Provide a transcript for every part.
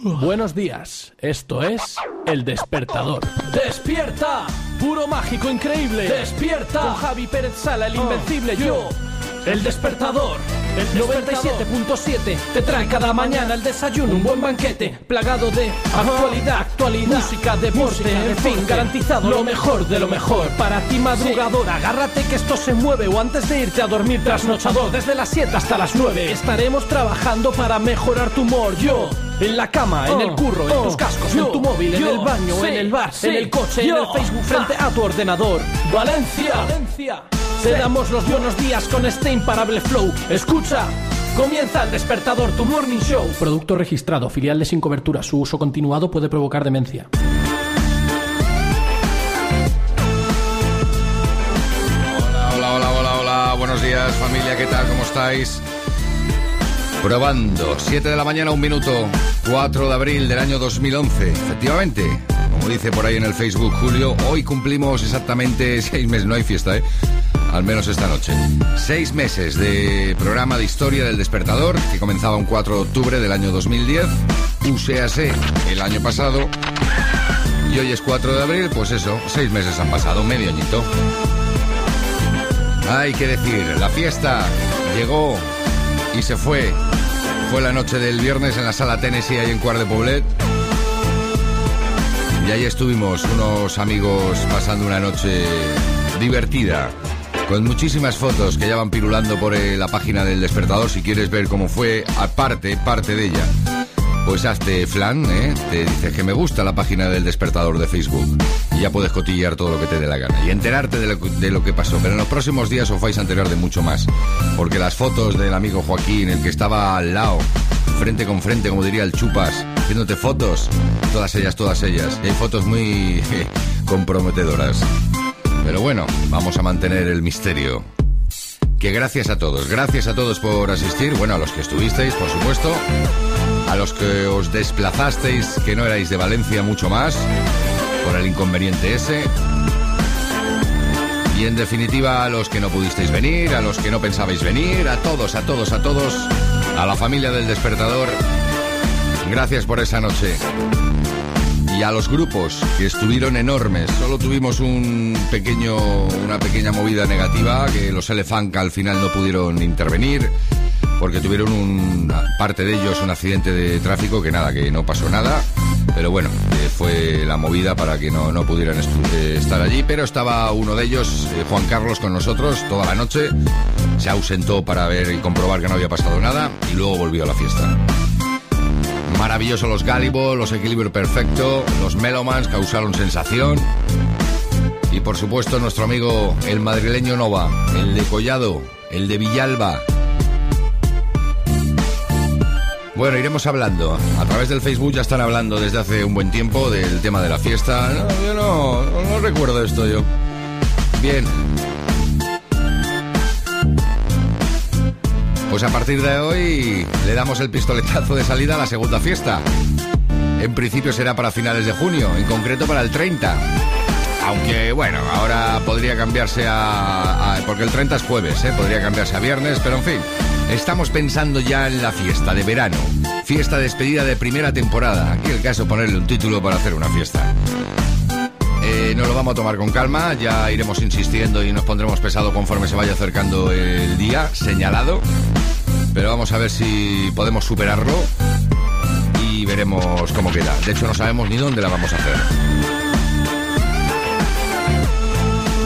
Buenos días, esto es El Despertador. ¡Despierta! Puro mágico increíble. ¡Despierta! Con Javi Pérez Sala, el invencible yo. El Despertador. El 97.7 te trae cada mañana el desayuno, un buen banquete, plagado de actualidad, actualidad, música, deporte, en fin, garantizado lo mejor de lo mejor. Para ti madrugador, agárrate que esto se mueve o antes de irte a dormir trasnochador, desde las 7 hasta las 9 estaremos trabajando para mejorar tu humor. Yo en la cama, en el curro, en tus cascos, en tu móvil, en el baño, en el bar, en el coche, en el Facebook, frente a tu ordenador. Valencia, Valencia. Te damos los buenos días con este imparable flow. Escucha. Comienza el despertador, tu morning show. Producto registrado, filial de sin cobertura. Su uso continuado puede provocar demencia. Hola, hola, hola, hola, hola. Buenos días, familia. ¿Qué tal? ¿Cómo estáis? Probando. 7 de la mañana, un minuto. 4 de abril del año 2011. Efectivamente, como dice por ahí en el Facebook Julio, hoy cumplimos exactamente seis meses. No hay fiesta, ¿eh? Al menos esta noche. Seis meses de programa de historia del despertador que comenzaba un 4 de octubre del año 2010. UCAC el año pasado. Y hoy es 4 de abril, pues eso, seis meses han pasado, medio añito. Hay que decir, la fiesta llegó y se fue. Fue la noche del viernes en la sala Tennessee ahí en Cuart de Poblet. Y ahí estuvimos unos amigos pasando una noche divertida. Con muchísimas fotos que ya van pirulando por eh, la página del despertador si quieres ver cómo fue aparte, parte de ella. Pues hazte flan, ¿eh? Te dice que me gusta la página del despertador de Facebook. Y ya puedes cotillear todo lo que te dé la gana. Y enterarte de lo, de lo que pasó. Pero en los próximos días os vais a enterar de mucho más. Porque las fotos del amigo Joaquín, el que estaba al lado, frente con frente, como diría el Chupas, haciéndote fotos. Todas ellas, todas ellas. Y hay fotos muy comprometedoras. Pero bueno, vamos a mantener el misterio. Que gracias a todos, gracias a todos por asistir. Bueno, a los que estuvisteis, por supuesto a los que os desplazasteis, que no erais de Valencia mucho más, por el inconveniente ese. Y en definitiva a los que no pudisteis venir, a los que no pensabais venir, a todos, a todos, a todos, a la familia del despertador, gracias por esa noche. Y a los grupos que estuvieron enormes. Solo tuvimos un pequeño, una pequeña movida negativa, que los Elefanca al final no pudieron intervenir porque tuvieron un, parte de ellos un accidente de tráfico que nada, que no pasó nada, pero bueno, eh, fue la movida para que no, no pudieran eh, estar allí, pero estaba uno de ellos, eh, Juan Carlos, con nosotros toda la noche, se ausentó para ver y comprobar que no había pasado nada y luego volvió a la fiesta. Maravilloso los Gálibo, los Equilibrio Perfecto, los Melomans causaron sensación. Y por supuesto nuestro amigo el madrileño Nova, el de Collado, el de Villalba, bueno, iremos hablando. A través del Facebook ya están hablando desde hace un buen tiempo del tema de la fiesta. No, yo no, no, recuerdo esto yo. Bien. Pues a partir de hoy le damos el pistoletazo de salida a la segunda fiesta. En principio será para finales de junio, en concreto para el 30. Aunque bueno, ahora podría cambiarse a, porque el 30 es jueves, ¿eh? podría cambiarse a viernes, pero en fin, estamos pensando ya en la fiesta de verano, fiesta despedida de primera temporada. Aquí el caso ponerle un título para hacer una fiesta. Eh, nos lo vamos a tomar con calma, ya iremos insistiendo y nos pondremos pesado conforme se vaya acercando el día señalado. Pero vamos a ver si podemos superarlo y veremos cómo queda. De hecho, no sabemos ni dónde la vamos a hacer.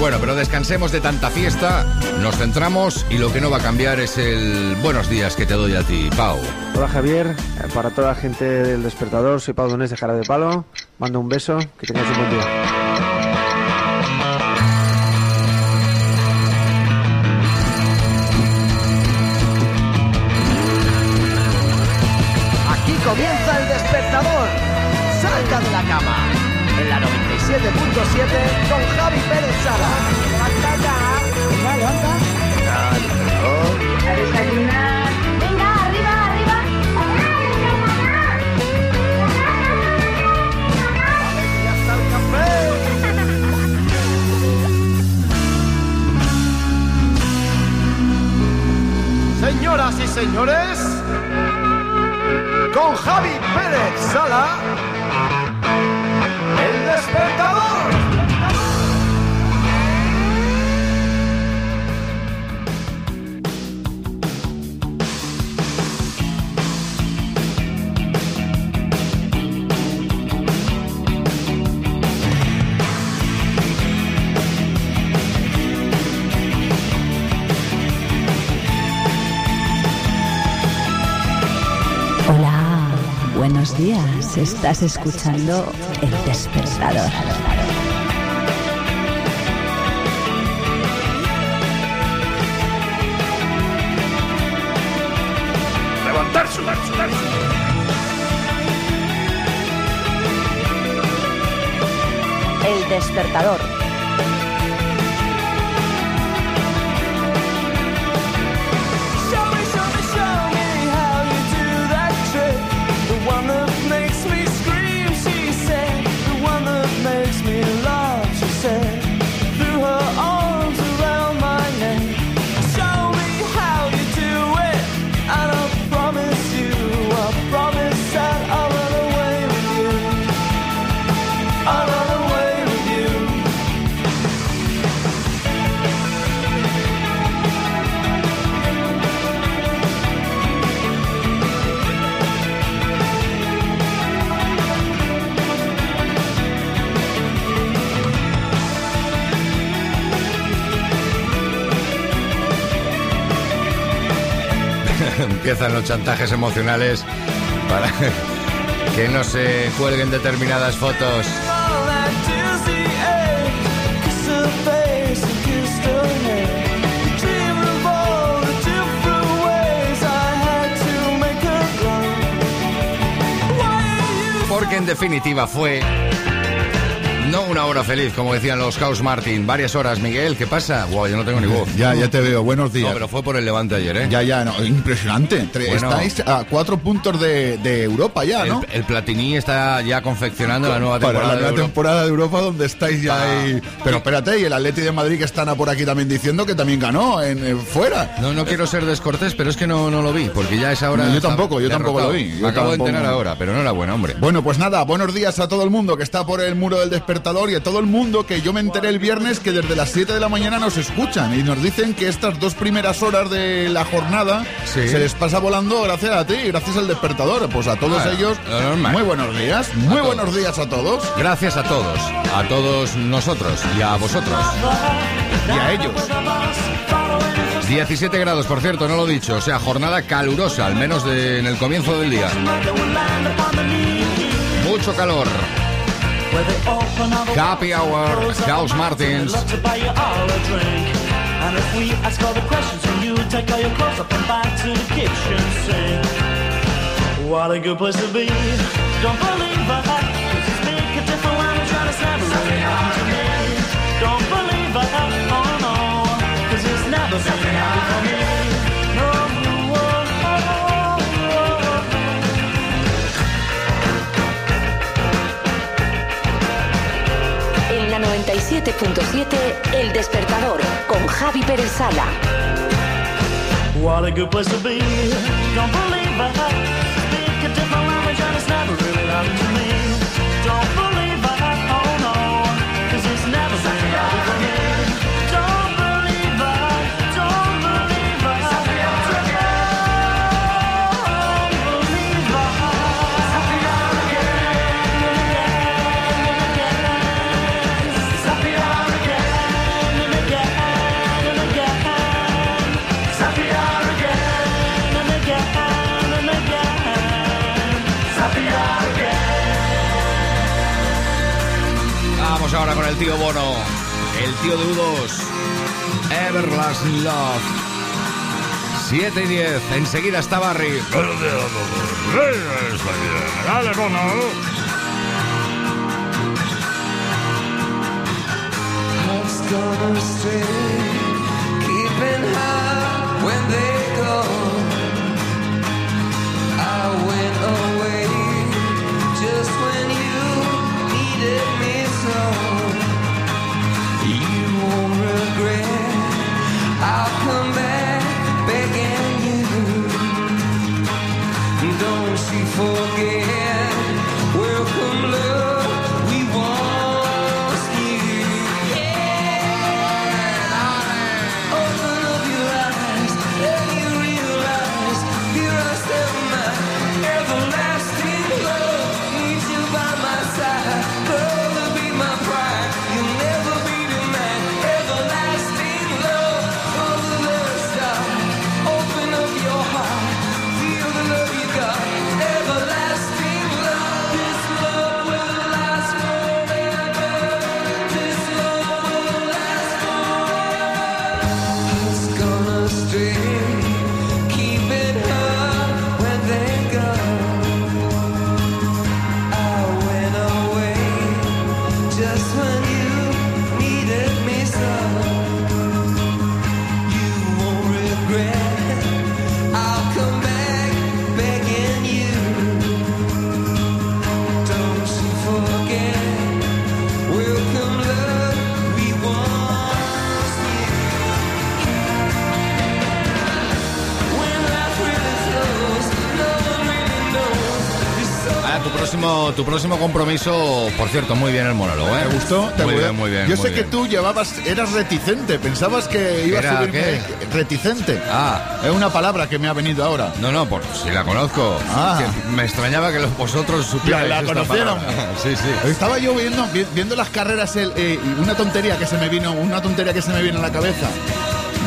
Bueno, pero descansemos de tanta fiesta, nos centramos y lo que no va a cambiar es el buenos días que te doy a ti, Pau. Hola Javier, eh, para toda la gente del despertador, soy Pau Donés de Jara de Palo, mando un beso, que tengas un buen día. Con Javi Pérez Sala. Venga, arriba, arriba. Señoras y señores, con Javi Pérez Sala. El buenos días. Estás escuchando El Despertador. El despertador. Empiezan los chantajes emocionales para que no se cuelguen determinadas fotos. Porque en definitiva fue no una hora feliz, como decían los House Martin, varias horas. Miguel, ¿qué pasa? Wow, yo no tengo ni voz. Ya, ya te veo. Buenos No, días. pero fue por el levante ayer, ¿eh? Ya, ya, no, impresionante. Tre- Bueno. Estáis a cuatro puntos de, de Europa ya, ¿no? El, el Platini está ya confeccionando la nueva Para temporada. la de nueva Europa. temporada de Europa donde estáis ya Ah. ahí. Pero espérate, y el Atleti de Madrid que están por aquí también diciendo que también ganó en, en fuera. No, no quiero ser descortés, pero es que no, no lo vi, porque ya es ahora. No, yo tampoco, yo tampoco lo vi. Yo acabo tampoco. de enterar ahora, pero no era buen hombre. Bueno, pues nada, buenos días a todo el mundo que está por el muro del y a todo el mundo que yo me enteré el viernes que desde las 7 de la mañana nos escuchan y nos dicen que estas dos primeras horas de la jornada Sí. se les pasa volando gracias a ti, gracias al despertador. Pues a todos Ah, ellos, lo normal. muy buenos días, muy todos. buenos días a todos Gracias a todos, a todos nosotros y a vosotros. y a ellos. 17 grados, por cierto, no lo he dicho. O sea, jornada calurosa, al menos de- en el comienzo del día. Mucho calor. Happy Hour, House Martins. And if we ask all the questions you, take all your clothes up and back to the kitchen sink. What a good place to be. Don't believe a I'm trying to me. Don't believe. Oh it's never been 97.7 El despertador con Javi Pérez Sala. El tío Bono, el tío de U2, Everlasting Love. 7 y 10, enseguida está Barry. Hearts gone regret. Tu próximo compromiso, por cierto, muy bien el monólogo, ¿eh? ¿Te gustó? ¿Te muy bien, muy bien. Yo muy sé que tú llevabas, eras reticente, pensabas que ibas ¿Era a subirme. qué? Reticente. Ah. Es una palabra que me ha venido ahora. No, no, por si la conozco. Ah. Que me extrañaba que los- vosotros supierais La- la esta conocieran. palabra. Sí, sí. Estaba yo viendo, vi- viendo las carreras el, eh, una tontería que se me vino, una tontería que se me vino a la cabeza.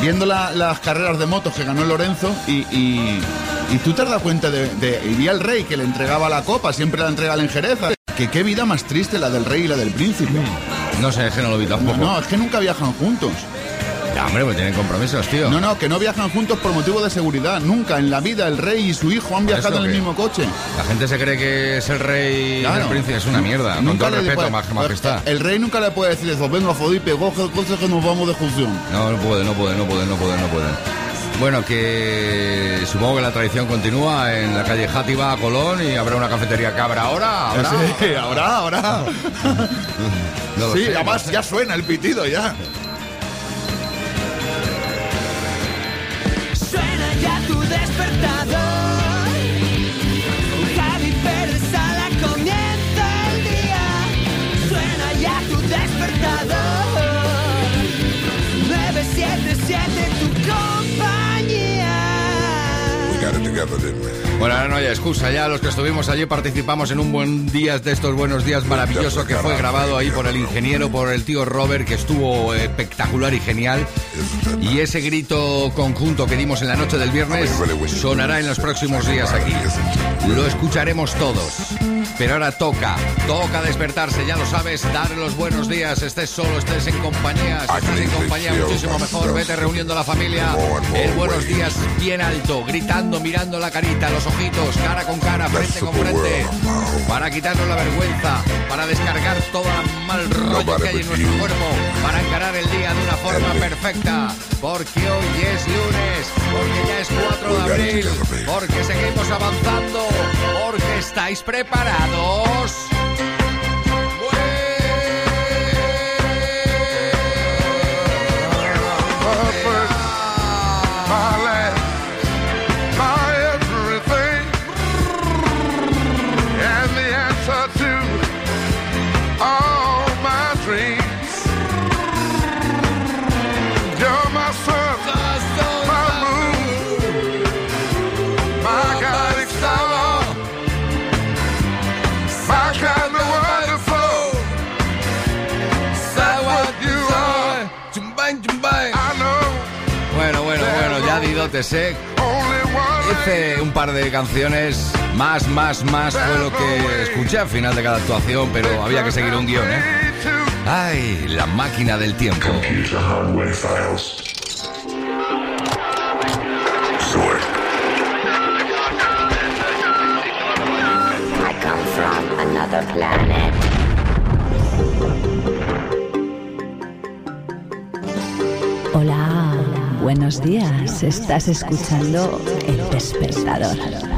Viendo la- las carreras de motos que ganó Lorenzo y, y, y tú te dado cuenta de, de- y vi al rey que le entregaba la copa, siempre la entrega en Jerez. Que qué vida más triste la del rey y la del príncipe. No sé, es que no lo vi tampoco. No, es que nunca viajan juntos. Ya, hombre, pues tienen compromisos, tío. No, no, que no viajan juntos por motivo de seguridad. Nunca en la vida el rey y su hijo han viajado ¿Eso en el mismo coche. La gente se cree que es el rey y Claro. el príncipe. Es una mierda. Con Nunca todo le respeto, puede- maj- majestad. El rey nunca le puede decir eso. Venga, Fodipe, coge el coche que nos vamos de excursión. No, no puede, no puede, no puede, no puede, no puede. Bueno, que supongo que la tradición continúa en la calle Játiva, Colón, y habrá una cafetería que abra ahora. ¿Habrá? Sí, ahora, ahora. No sí, sé, además no sé. ya suena el pitido ya. together, didn't we? Bueno, ahora no hay excusa ya. Los que estuvimos allí participamos en un buen día de estos buenos días maravilloso que fue grabado ahí por el ingeniero, por el tío Robert, que estuvo espectacular y genial. Y ese grito conjunto que dimos en la noche del viernes sonará en los próximos días aquí. Lo escucharemos todos. Pero ahora toca, toca despertarse, ya lo sabes, dar los buenos días, estés solo, estés en compañía, si estás en compañía muchísimo mejor, vete reuniendo a la familia, el buenos días bien alto, gritando, mirando la carita, los ojitos, cara con cara, frente con frente, para quitarnos la vergüenza, para descargar todo el mal rollo que hay en nuestro cuerpo, para encarar el día de una forma perfecta, porque hoy es lunes, porque ya es 4 de abril, porque seguimos avanzando, porque estáis preparados. ¿Eh? Hice un par de canciones, más, más, más fue lo que escuché al final de cada actuación, pero había que seguir un guion, ¿eh? Ay, la máquina del tiempo. I come from another planet. Buenos días. Estás escuchando El Despertador.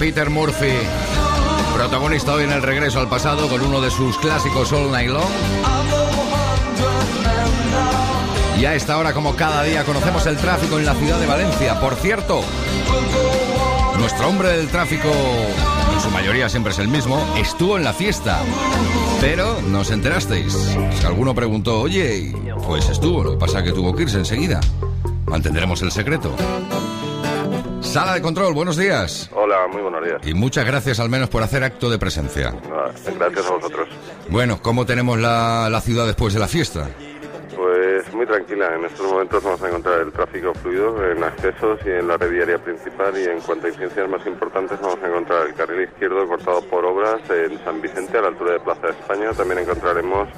Peter Murphy, protagonista hoy en el regreso al pasado con uno de sus clásicos All Night Long. Y a esta hora, como cada día, conocemos el tráfico en la ciudad de Valencia. Por cierto, nuestro hombre del tráfico, en su mayoría siempre es el mismo, estuvo en la fiesta. Pero no os enterasteis. Si alguno preguntó, oye, pues estuvo, lo que pasa es que tuvo que irse enseguida. Mantendremos el secreto. Sala de control, buenos días. Hola, muy buenos días. Y muchas gracias al menos por hacer acto de presencia. Nada, Gracias a vosotros. Bueno, ¿cómo tenemos la, la ciudad después de la fiesta? Pues muy tranquila. En estos momentos vamos a encontrar el tráfico fluido en accesos y en la red viaria principal. Y en cuanto a incidencias más importantes, vamos a encontrar el carril izquierdo cortado por obras en San Vicente, a la altura de Plaza de España. También encontraremos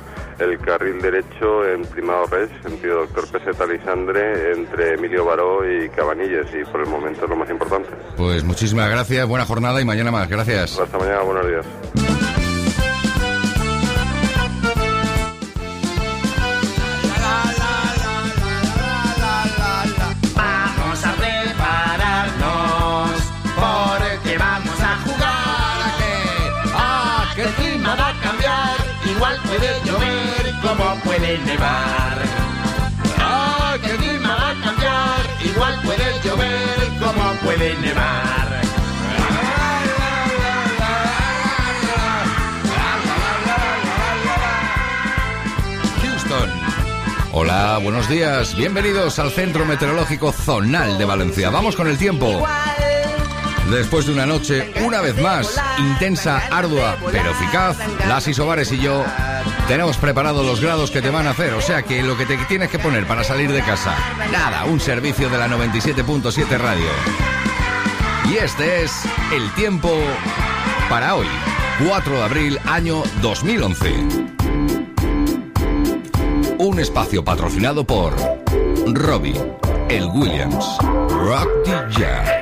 el carril derecho en Primado Reig, sentido Doctor Peseta Lisandre, entre Emilio Baró y Cabanilles. Y por el momento es lo más importante. Pues muchísimas gracias, buena jornada y mañana más. Gracias. Hasta mañana, buenos días. Nevar. A que el clima va a cambiar. Igual puede llover como puede nevar. Houston. Hola, buenos días. Bienvenidos al Centro Meteorológico Zonal de Valencia. Vamos con el tiempo. Después de una noche, una vez más, intensa, ardua, pero eficaz, las Isobares y yo tenemos preparados los grados que te van a hacer. O sea que lo que te tienes que poner para salir de casa, nada, un servicio de la 97.7 radio. Y este es el tiempo para hoy, 4 de abril, año 2011. Un espacio patrocinado por Robbie, el Williams, Rock DJ.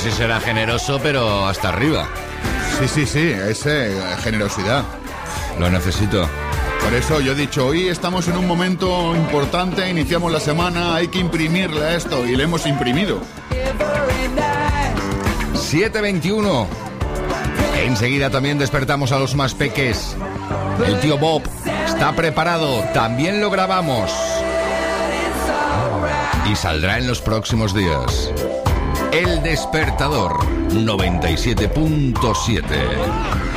Si será generoso, pero hasta arriba. Sí, sí, sí, es eh, generosidad. Lo necesito. Por eso yo he dicho, hoy estamos en un momento importante, iniciamos la semana, hay que imprimirle a esto y le hemos imprimido. 721. Enseguida también despertamos a los más peques. El tío Bob está preparado, también lo grabamos. Y saldrá en los próximos días. El despertador 97.7.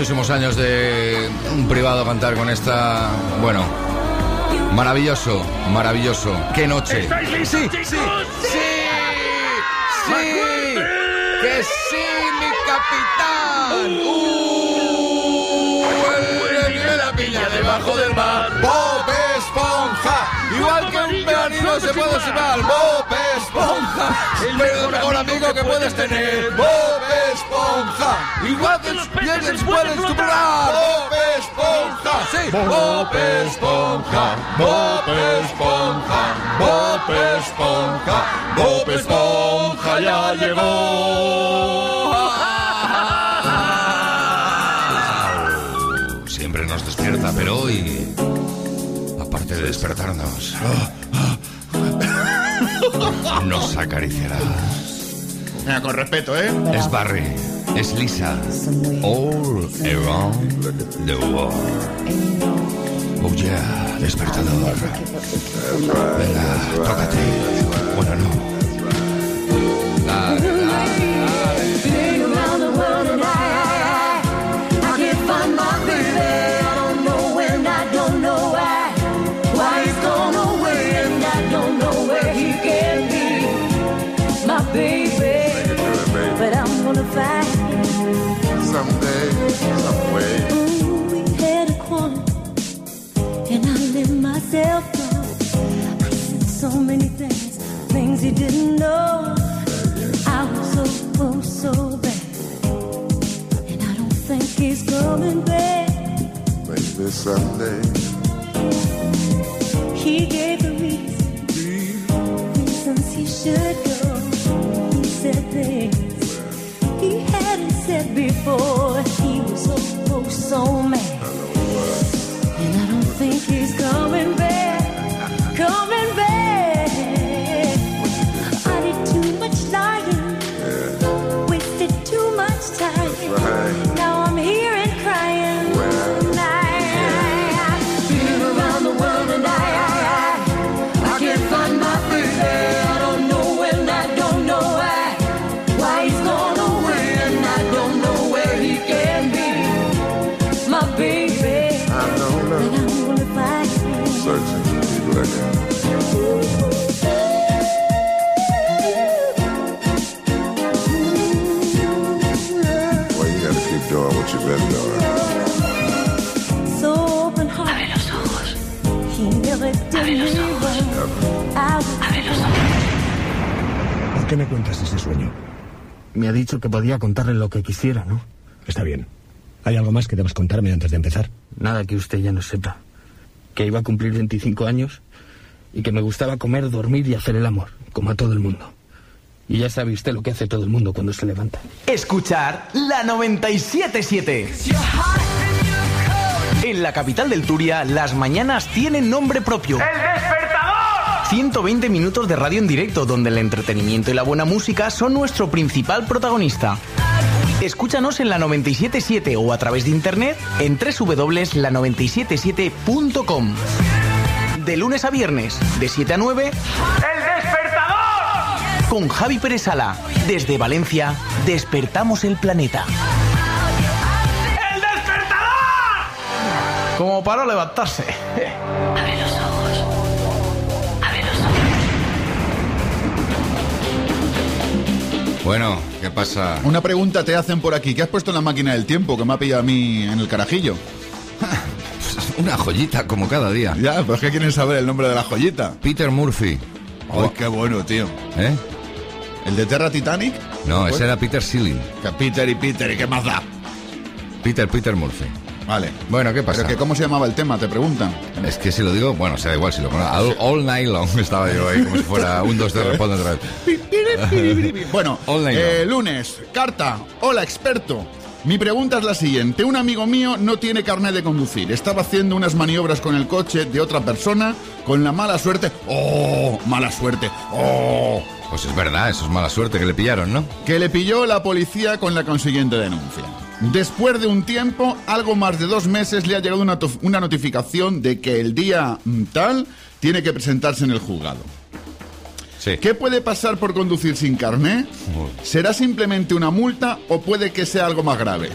muchísimos años de un privado cantar con esta. Bueno, maravilloso, maravilloso. ¡Qué noche! ¿Estáis listos, chicos? sí, sí, que sí, mi capitán. Uh, el de la piña debajo del mar. Bob Esponja, igual que un peonino se puede observar. Bob Esponja, el mejor amigo que puedes tener. Bob Esponja, igual que los peces puedes superar. Bob Esponja, sí. Bob Esponja, Bob Esponja, Bob Esponja, Bob Esponja ya llegó. Siempre nos despierta, pero hoy, aparte de despertarnos, nos acariciará. Venga, con respeto, ¿eh? Es Barry, es Lisa, all around the world. Oh yeah, despertador. Venga, tócate. Bueno, no. Dale, dale, things he didn't know. I was so, oh, so bad. And I don't think he's coming back. Maybe someday. He gave the reason, reasons he should go. He said things he hadn't said before. He was so, oh, so mad. And I don't think he's coming back, qué me cuentas ese sueño? Me ha dicho que podía contarle lo que quisiera, ¿no? Está bien. ¿Hay algo más que debas contarme antes de empezar? Nada que usted ya no sepa. Que iba a cumplir 25 años y que me gustaba comer, dormir y hacer el amor, como a todo el mundo. Y ya sabe usted lo que hace todo el mundo cuando se levanta. Escuchar la 977. En la capital del Turia, las mañanas tienen nombre propio. ¡El! 120 minutos de radio en directo, donde el entretenimiento y la buena música son nuestro principal protagonista. Escúchanos en la 977 o a través de internet en www.la977.com. De lunes a viernes, de 7 a 9, ¡El despertador! Con Javi Pérez Sala. Desde Valencia, despertamos el planeta. ¡El despertador! Como para levantarse. Bueno, ¿qué pasa? Una pregunta te hacen por aquí. ¿Qué has puesto en la máquina del tiempo que me ha pillado a mí en el carajillo? Una joyita, como cada día. Ya, pues ¿qué quieren saber el nombre de la joyita? Peter Murphy. ¡Ay, qué bueno, tío! ¿Eh? ¿El de Terra Titanic? No, ese era Peter Sealing. Que Peter y Peter, ¿y qué más da? Peter, Peter Murphy. Vale. Bueno, ¿qué pasa? ¿Pero que cómo se llamaba el tema? Te preguntan. Es que si lo digo, bueno, se da igual si lo conozco. All, all night long estaba yo ahí como si fuera un 2 de responde otra vez. Bueno, eh, lunes, carta. Hola, experto. Mi pregunta es la siguiente. Un amigo mío no tiene carnet de conducir. Estaba haciendo unas maniobras con el coche de otra persona con la mala suerte. ¡Oh! Mala suerte. ¡Oh! Pues es verdad, eso es mala suerte que le pillaron, ¿no? Que le pilló la policía con la consiguiente denuncia. Después de un tiempo, algo más de dos meses, le ha llegado una, una notificación de que el día mm, tal tiene que presentarse en el juzgado. ¿Qué puede pasar por conducir sin carné? ¿Será simplemente una multa o puede que sea algo más grave?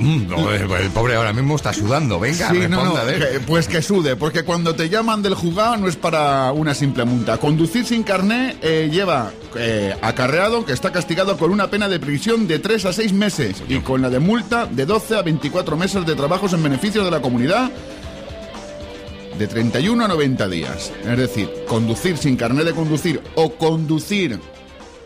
No, el, pobre ahora mismo está sudando. Venga, Sí, no, no, que- pues que sude, porque cuando te llaman del juzgado no es para una simple multa. Conducir sin carné eh, lleva eh, acarreado que está castigado con una pena de prisión de 3 a 6 meses y con la de multa de 12 a 24 meses de trabajos en beneficio de la comunidad de 31 a 90 días. Es decir, conducir sin carné de conducir o conducir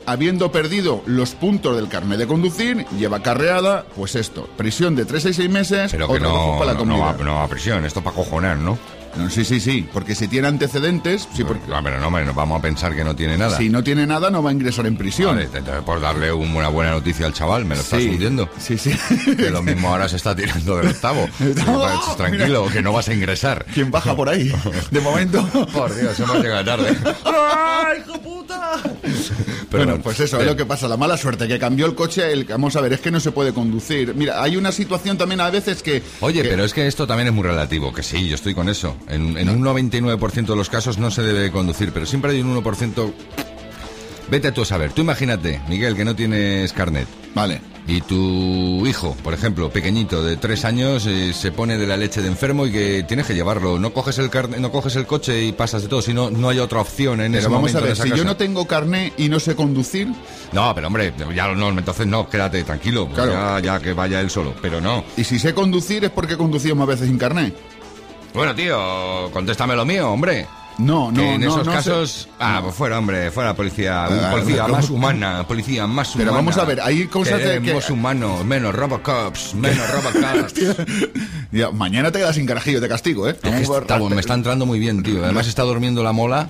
habiendo perdido los puntos del carnet de conducir, lleva carreada, pues esto, prisión de 3 a 6 meses Pero o que no, para la no, comunidad. va, no va a prisión, esto para cojonar, ¿no? No, sí, sí, sí, porque si tiene antecedentes, sí, porque No, pero no, hombre, no vamos a pensar que no tiene nada. si no tiene nada no va a ingresar en prisión. Vale, entonces por darle un- una buena noticia al chaval, me lo estás Sí. hundiendo. Sí, sí. Que lo mismo ahora se está tirando del octavo. Pues, tranquilo, que no vas a ingresar. ¿Quién baja por ahí? De momento. Por Dios, hemos llegado tarde. ¡Ay, hijo puta! Pero bueno, no, pues eso de- es lo que pasa, la mala suerte, que cambió el coche, el, vamos a ver, es que no se puede conducir. Mira, hay una situación también a veces que... Oye, que- pero es que esto también es muy relativo, que sí, yo estoy con eso. En, en un 99% de los casos no se debe conducir, pero siempre hay un 1% Vete tú a saber. Tú imagínate, Miguel, que no tienes carnet. Vale. Y tu hijo, por ejemplo, pequeñito, de tres años, eh, se pone de la leche de enfermo y que tienes que llevarlo. No coges el carne, no coges el coche y pasas de todo, sino no hay otra opción en ese Pero vamos momento a ver, si yo no tengo carné y no sé conducir, No, pero hombre, ya no, entonces no, quédate tranquilo. Claro. Ya, ya que vaya él solo. Pero no. y si sé conducir es porque he conducido más veces sin carné. Bueno, tío, contéstame lo mío, hombre. No, no, Que en no, esos no casos. Ah, pues fuera, hombre, fuera policía. Ah, policía más humana, policía más humana. Pero vamos a ver, hay cosas de que- Queremos humanos, menos Robocops, menos Robocops. Mañana te quedas sin carajillo de castigo, ¿eh? Es que está- me está entrando muy bien, tío. Además está durmiendo la mola.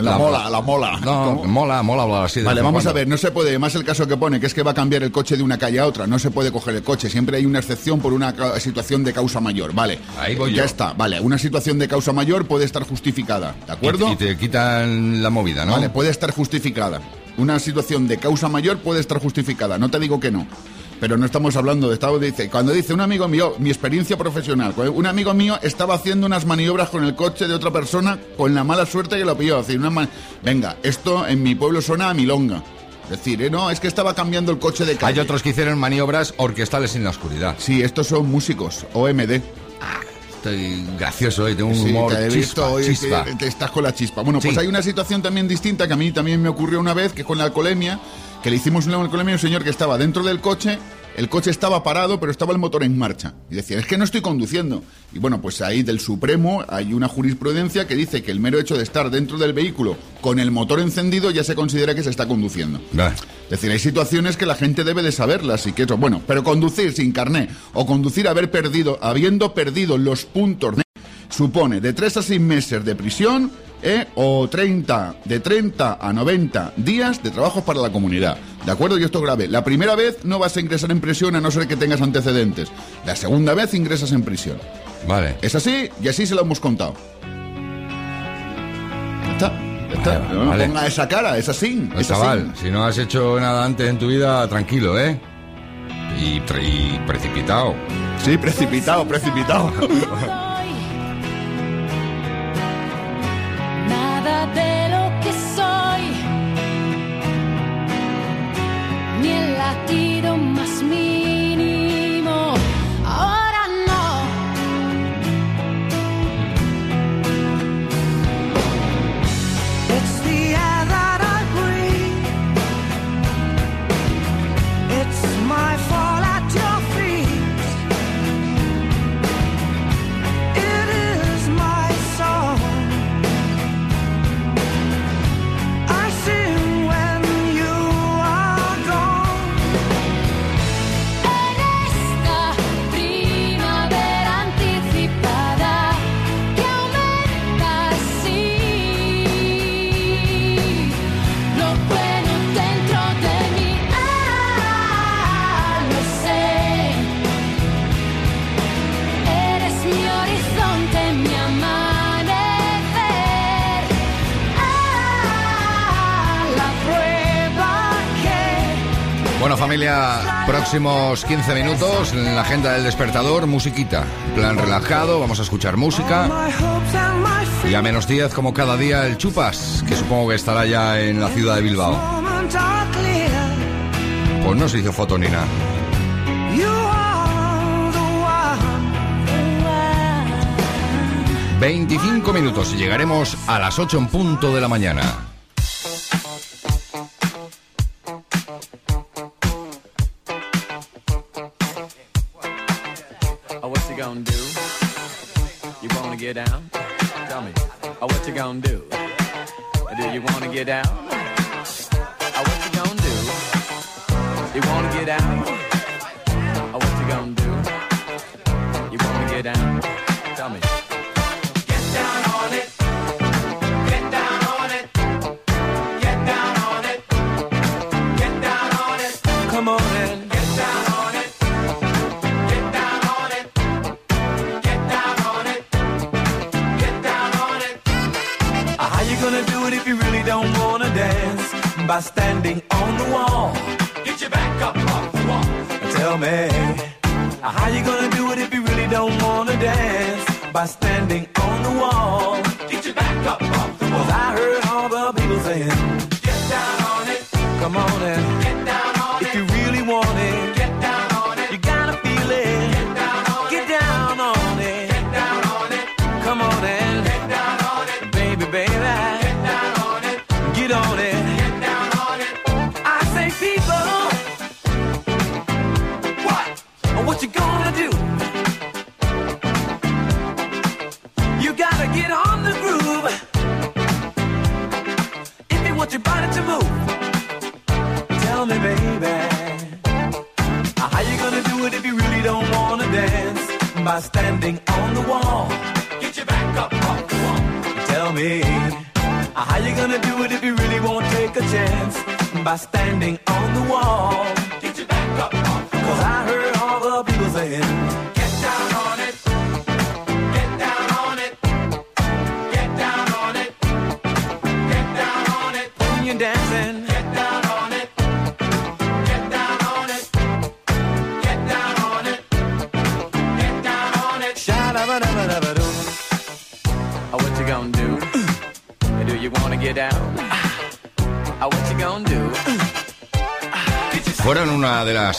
La mola, la mola. No, ¿Cómo? mola, mola hablar así. de Vale, vamos a ver, no se puede, más el caso que pone, que es que va a cambiar el coche de una calle a otra, no se puede coger el coche, siempre hay una excepción por una situación de causa mayor, vale. Ahí voy ya yo. está, vale, una situación de causa mayor puede estar justificada, ¿de acuerdo? Y, y te quitan la movida, ¿no? Vale, puede estar justificada. Una situación de causa mayor puede estar justificada, no te digo que no. Pero no estamos hablando de estado, dice, cuando dice un amigo mío, mi experiencia profesional, cuando un amigo mío estaba haciendo unas maniobras con el coche de otra persona con la mala suerte que lo pilló. Es decir, una venga, esto en mi pueblo suena a milonga. Es decir, eh, no, es que estaba cambiando el coche de calle. Hay otros que hicieron maniobras orquestales en la oscuridad. Sí, estos son músicos, OMD. Estoy gracioso hoy, tengo un Sí, humor te he chispa, visto hoy que chispa. te estás con la chispa. Bueno, pues hay una situación también distinta que a mí también me ocurrió una vez, que es con la alcoholemia, que le hicimos una alcoholemia a un señor que estaba dentro del coche, el coche estaba parado, pero estaba el motor en marcha. Y decía, es que no estoy conduciendo. Y bueno, pues ahí del Supremo hay una jurisprudencia que dice que el mero hecho de estar dentro del vehículo con el motor encendido ya se considera que se está conduciendo. Es decir, hay situaciones que la gente debe de saberlas y que eso, bueno, pero conducir sin carné o conducir haber perdido, habiendo perdido los puntos supone de 3 a 6 meses de prisión eh, o 30, de 30 a 90 días de trabajos para la comunidad. ¿De acuerdo? Y esto es grave. La primera vez no vas a ingresar en prisión a no ser que tengas antecedentes. La segunda vez ingresas en prisión. Vale. Es así y así se lo hemos contado. Está. está. Vale, No vale. ponga esa cara, es así. No, es así. chaval, si no has hecho nada antes en tu vida, tranquilo, ¿eh? Y, y precipitado. Sí, precipitado, precipitado. próximos 15 minutos en la agenda del despertador, musiquita. Plan relajado, vamos a escuchar música. Y a menos 10, como cada día, el Chupas, que supongo que estará ya en la ciudad de Bilbao. Pues no se hizo foto ni nada. You are the one. 25 minutos y llegaremos a las 8 en punto de la mañana.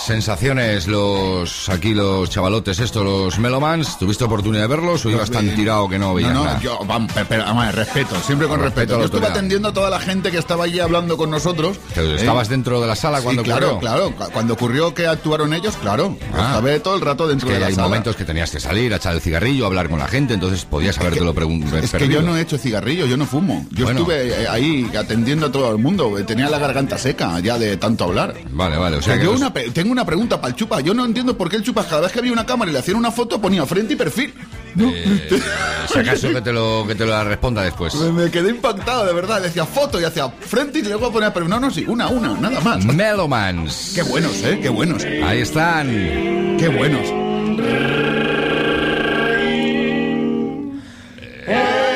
Sensaciones los aquí los chavalotes estos, los Melomans. ¿Tuviste oportunidad de verlos o ibas tan tirado que no veías No, no, nada? yo, vamos, pero, vamos respeto, siempre con respeto. respeto Yo estuve atendiendo a toda la gente que estaba allí hablando con nosotros. Pero ¿eh? ¿Estabas dentro de la sala Sí, cuando claro, ocurrió? claro. cu- Cuando ocurrió que actuaron ellos, claro. Ah. Estaba todo el rato dentro que de la hay sala. momentos que tenías que salir a echar el cigarrillo, hablar con la gente, entonces podías habértelo preguntado. Es que yo no he hecho cigarrillo, yo no fumo. Yo Bueno. estuve eh, ahí atendiendo a todo el mundo. eh, Tenía la garganta seca ya de tanto hablar. Vale, vale. O sea Que que yo los- una tengo una pregunta para el chupa. Yo no entiendo por qué el chupa cada vez que había una cámara y le hacían una foto ponía frente y perfil. No, Eh, si acaso que te lo que te lo responda después. me, me quedé impactado, de verdad. Le decía foto y hacía frente y luego ponía perfil. No, no, sí, una, una, nada más. Melomans. Qué buenos, ¿eh? Qué buenos. Ahí están. Qué buenos. El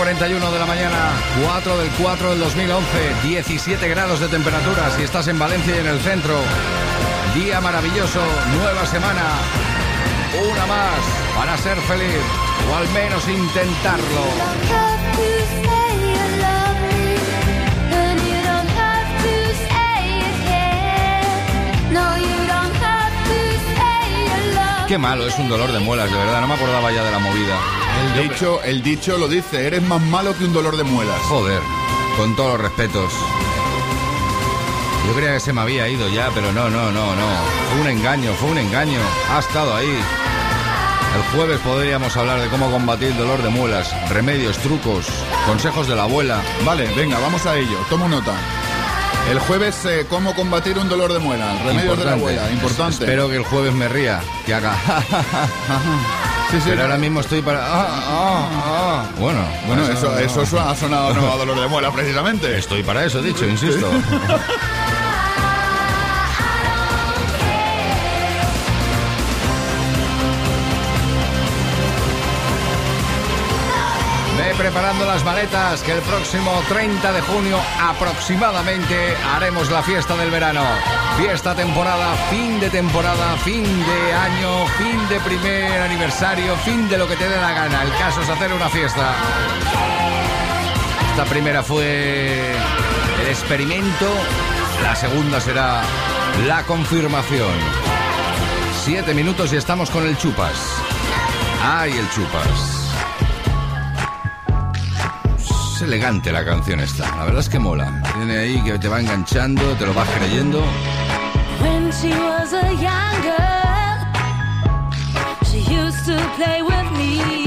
7.41 de la mañana, 4 del 4 del 2011, 17 grados de temperatura si estás en Valencia y en el centro. Día maravilloso, nueva semana, una más para ser feliz, o al menos intentarlo. Qué malo, es un dolor de muelas, de verdad, no me acordaba ya de la movida. El dicho, el dicho lo dice, eres más malo que un dolor de muelas. Joder, con todos los respetos. Yo creía que se me había ido ya, pero no, no, no, no. Fue un engaño, fue un engaño. Ha estado ahí. El jueves podríamos hablar de cómo combatir el dolor de muelas, remedios, trucos, consejos de la abuela. Vale, venga, vamos a ello. Tomo nota. El jueves, eh, cómo combatir un dolor de muela. Remedios de la abuela, importante. Espero que el jueves me ría, que haga. Sí, sí, Pero ahora mismo estoy para. ah, ah, ah. Bueno, Bueno, eso, eso ha sonado no a dolor de muela, precisamente. Estoy para eso, dicho, insisto. Ve preparando las maletas que el próximo 30 de junio aproximadamente haremos la fiesta del verano. Fiesta temporada, fin de temporada, fin de año, fin de primer aniversario, fin de lo que te dé la gana. El caso es hacer una fiesta. Esta primera fue el experimento, la segunda será la confirmación. Siete minutos y estamos con el chupas. ¡Ay, el chupas! Es elegante la canción esta, la verdad es que mola. Tiene ahí que te va enganchando, te lo vas creyendo. When she was a young girl, she used to play with me.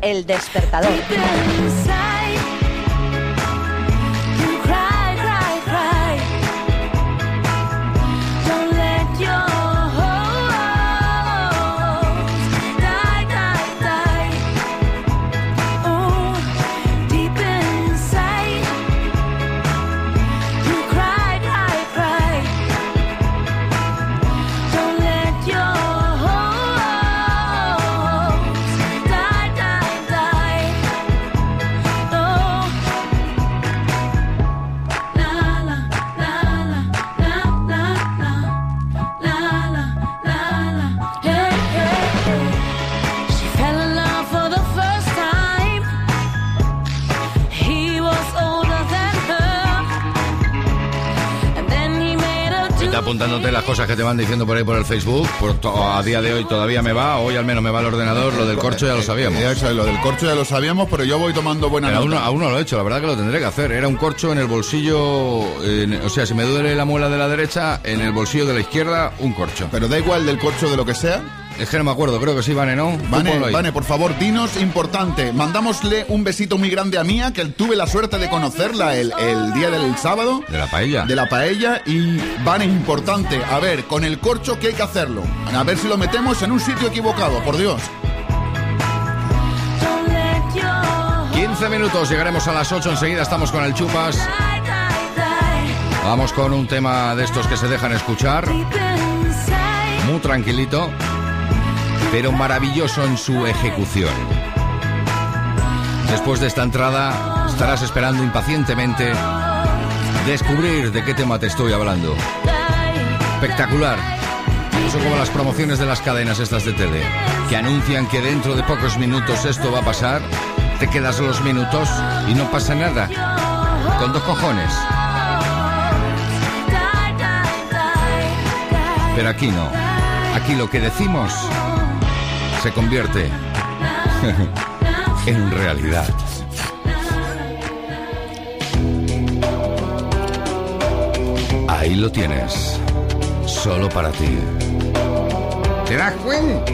El despertador. Apuntándote las cosas que te van diciendo por ahí por el Facebook. Por a día de hoy todavía me va, hoy al menos me va el ordenador. Lo del corcho ya lo sabíamos. Eh, eso, lo del corcho ya lo sabíamos, pero yo voy tomando buena nota. aún no lo he hecho, la verdad que lo tendré que hacer. Era un corcho en el bolsillo, en- o sea, si me duele la muela de la derecha, en el bolsillo de la izquierda, un corcho. Pero da igual del corcho de lo que sea. Es que no me acuerdo, creo que sí, Vane, ¿no? Vane. Vane, por favor, dinos, importante. Mandámosle un besito muy grande a Mía, que tuve la suerte de conocerla el, el día del sábado. De la paella. De la paella. Y, Vane, importante. A ver, con el corcho, ¿qué hay que hacerlo? A ver si lo metemos en un sitio equivocado, por Dios. Don't let your 15 minutos, llegaremos a las 8, enseguida estamos con el chupas. Vamos con un tema de estos que se dejan escuchar, muy tranquilito, pero maravilloso en su ejecución. Después de esta entrada, estarás esperando impacientemente descubrir de qué tema te estoy hablando. Espectacular. Son como las promociones de las cadenas estas de tele, que anuncian que dentro de pocos minutos esto va a pasar, te quedas los minutos y no pasa nada. Con dos cojones. Pero aquí no. Aquí lo que decimos se convierte en realidad. Ahí lo tienes. Solo para ti. ¿Te das cuenta?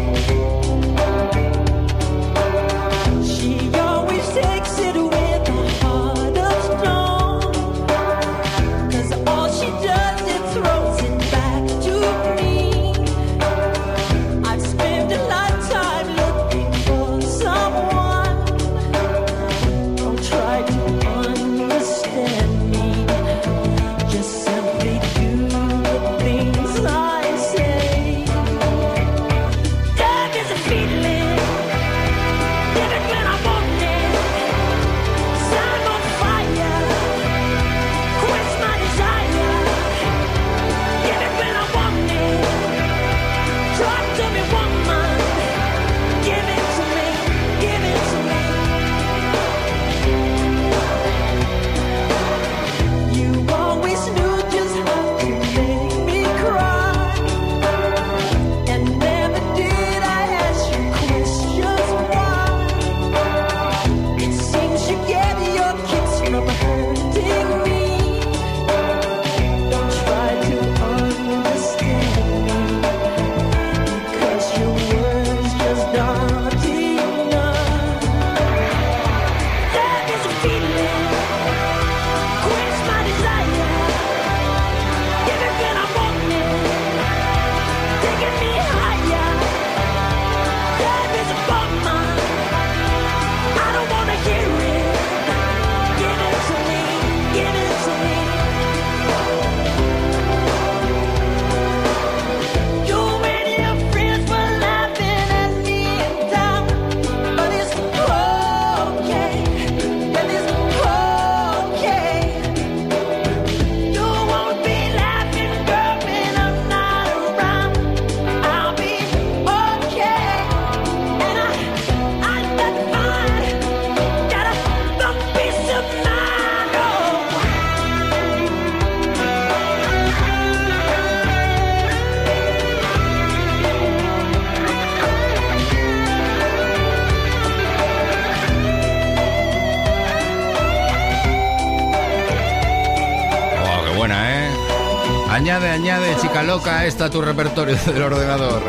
Loca, esta a tu repertorio del ordenador.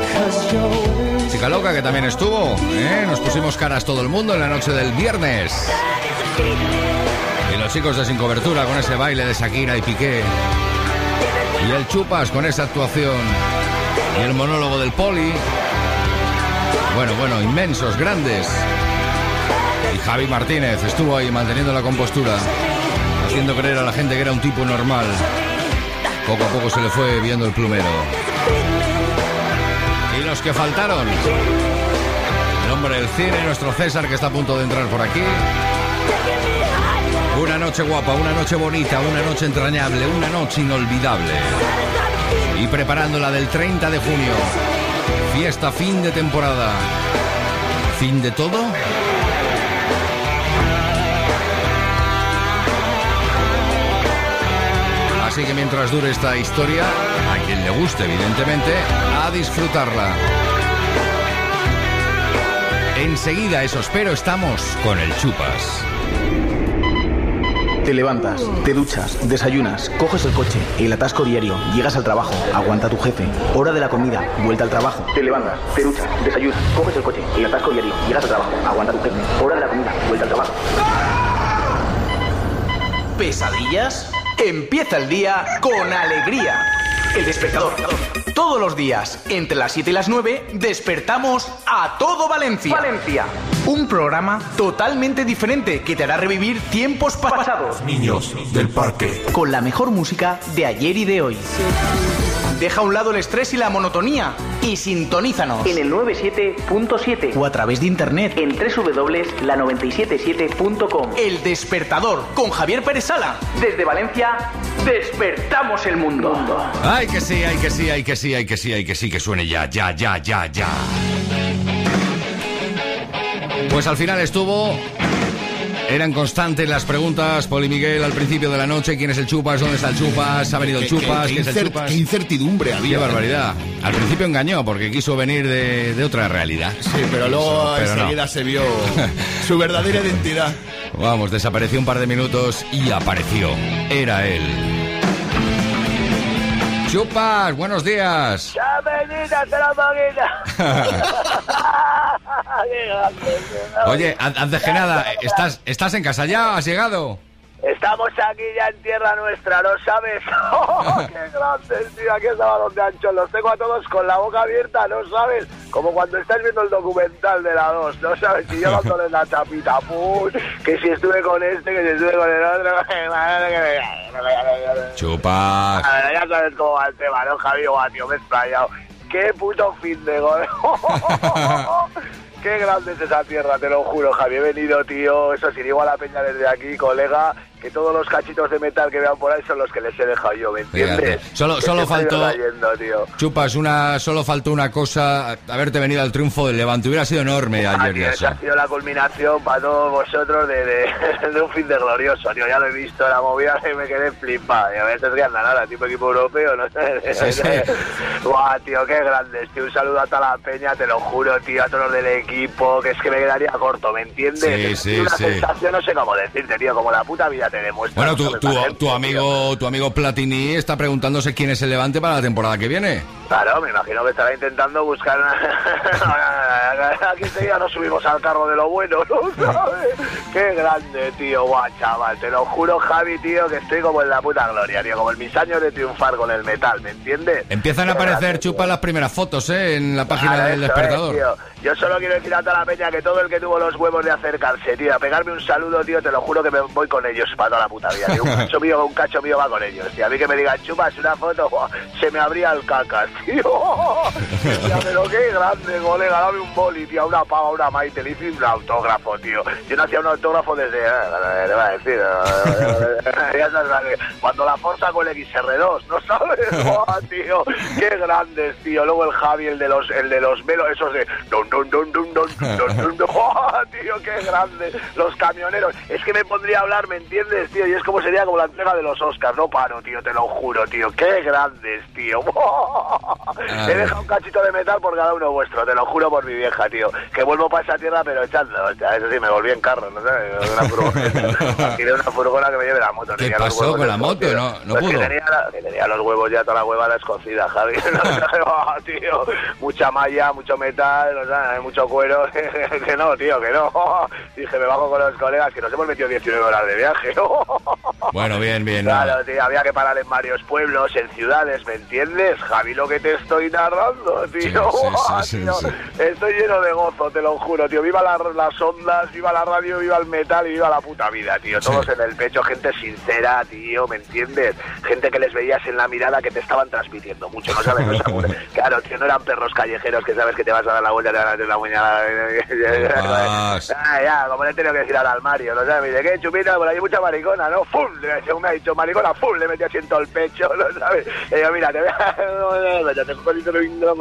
Chica loca que también estuvo, ¿eh? Nos pusimos caras todo el mundo en la noche del viernes. Y los chicos de Sin Cobertura con ese baile de Shakira y Piqué. Y el Chupas con esa actuación. Y el monólogo del Poli. Bueno, bueno, inmensos, grandes. Y Javi Martínez estuvo ahí manteniendo la compostura, haciendo creer a la gente que era un tipo normal. Poco a poco se le fue viendo el plumero. Y los que faltaron. El hombre del cine, nuestro César, que está a punto de entrar por aquí. Una noche guapa, una noche bonita, una noche entrañable, una noche inolvidable. Y preparándola del 30 de junio. Fiesta fin de temporada. ¿Fin de todo? Así que mientras dure esta historia, a quien le guste, evidentemente, a disfrutarla. Enseguida, eso espero, estamos con el Chupas. Te levantas, te duchas, desayunas, coges el coche, el atasco diario, llegas al trabajo, aguanta tu jefe, hora de la comida, vuelta al trabajo. Te levantas, te duchas, desayunas, coges el coche, el atasco diario, llegas al trabajo, aguanta tu jefe, hora de la comida, vuelta al trabajo. ¿Pesadillas? Empieza el día con alegría. El despertador. Todos los días, entre las 7 y las 9, despertamos a todo Valencia. Valencia. Un programa totalmente diferente que te hará revivir tiempos pa- pasados. Niños del parque. Con la mejor música de ayer y de hoy. Deja a un lado el estrés y la monotonía y sintonízanos en el 97.7 o a través de internet en www.la977.com. El despertador con Javier Pérez Sala. Desde Valencia, despertamos el mundo. Ay, que sí, ay, que sí, ay, que sí, ay, que sí, ay, que sí, que suene ya, ya, ya, ya, ya. Pues al final estuvo. Eran constantes las preguntas, Poli Miguel, al principio de la noche, ¿quién es el Chupas? ¿Dónde está el Chupas? ¿Ha venido el Qué- qué- Chupas? qué ¿Quién es el incer- Chupas? qué incertidumbre había. Qué barbaridad. Al principio engañó porque quiso venir de, de otra realidad. Sí, pero luego Pero no. enseguida se vio su verdadera identidad. Vamos, desapareció un par de minutos y apareció. Era él. Chupas, buenos días. ¡Chapelita, te la Oye, an- antes que nada, ¿estás, ¿estás en casa ya? ¿Has llegado? Estamos aquí ya en tierra nuestra, ¿no sabes? ¡Oh, ¡Qué grandes, tío! Aquí estaba donde ancho. Los tengo a todos con la boca abierta, ¿no sabes? Como cuando estás viendo el documental de la 2, ¿no sabes? Y yo dándole la chapita, ¡pum! Que si estuve con este, que si estuve con el otro... Chupas. A ver, ya sabes cómo va el tema, ¿no, Javi? Guau, tío, me he explayado. ¡Qué puto fin de gol! ¡Qué grande es esa tierra, te lo juro, Javi! He venido, tío, eso sí, digo a la peña desde aquí, colega, que todos los cachitos de metal que vean por ahí son los que les he dejado yo, ¿me entiendes? Fíjate. Solo- Que solo faltó- tío. Chupas, una, solo faltó una cosa, haberte venido al triunfo del Levante. Hubiera sido enorme Ah, ayer tío, esa ha sido la culminación para todos vosotros de, de, de un fin de glorioso, tío. Ya lo he visto, la movida y me quedé flipado. Y a que anda nada, tipo equipo europeo, no sé. Sí, sí. Guau, tío, qué grandes, tío. Un saludo a toda la peña, te lo juro, tío, a todos los del equipo, que es que me quedaría corto, ¿me entiendes? Sí, sí, una sí. sensación, no sé cómo decirte, tío, como la puta vida te demuestra. Bueno, ¿no tu, tu, tu amigo tu amigo Platini está preguntándose quién es el Levante para la temporada que viene. Claro, me imagino que estará intentando buscar. Aquí enseguida nos subimos al carro de lo bueno, ¿no? ¿Sabes? Qué grande, tío, guau, chaval. Te lo juro, Javi, tío, que estoy como en la puta gloria, tío. Como en mis años de triunfar con el metal, ¿me entiendes? Empiezan a aparecer, Chupas, las primeras fotos, ¿eh? En la página Claro, del es, despertador. tío. Yo solo quiero decir a toda la peña que todo el que tuvo los huevos de acercarse, tío, a pegarme un saludo, tío, te lo juro que me voy con ellos para toda la puta vida. tío. Un cacho mío, un cacho mío va con ellos, tío. A mí que me digan, chupas una foto, se me abría el cacas, tío. Pero qué grande, colega. Dame un boli, tío. Una pava, una maite. Le hice un autógrafo, tío. Yo no hacía un autógrafo desde. Eh, eh, le va a decir. Eh, Cuando la forza con el XR2, ¿no sabes? Oh, tío. Qué grandes, tío. Luego el Javi, el de los, el de los velos, esos de. Dun, tío, qué grandes. Los camioneros. Es que me pondría a hablar, ¿me entiendes, tío? Y es como sería como la entrega de los Oscars. No paro, tío. Te lo juro, tío. Qué grandes, tío. Oh. He dejado un cachito de metal por cada uno vuestro, te lo juro por mi vieja, tío. Que vuelvo para esa tierra, pero echando, hostia, eso sí, me volví en carro, no sé, una furgoneta. Tiré una furgona que me lleve la moto. ¿Qué tenía pasó con la moto? No- no Pues que pudo. tenía, la- que tenía los huevos ya toda la huevada escocida, Javi. Ah, tío, mucha malla, mucho metal, o sea, mucho cuero. que no, tío, que no. Dije, me bajo con los colegas que nos hemos metido 19 horas de viaje. Bueno, bien, bien. Claro, tío, había que parar en varios pueblos, en ciudades, ¿me entiendes? Javi, lo que te estoy narrando, tío. Sí, sí, Buah, sí, sí, tío. Estoy lleno de gozo, te lo juro, tío. Viva la- las ondas, viva la radio, viva el metal y viva la puta vida, tío. Todos en el pecho, gente sincera, tío, ¿me entiendes? Gente que les veías en la mirada que te estaban transmitiendo mucho, ¿no sabes? No claro, tío, no eran perros callejeros que sabes que te vas a dar la vuelta, te van a hacer la muñeca. Chupas. Ah, ya, como le he tenido que decir al Mario, ¿no sabes? Me dice, ¿qué chupita? Por ahí hay mucha maricona, ¿no? ¡Fum! Le- me ha dicho maricona, ¡fum! Le metí asiento al pecho, ¿no sabes? Y yo, mira, te voy a... te cojo el hilo,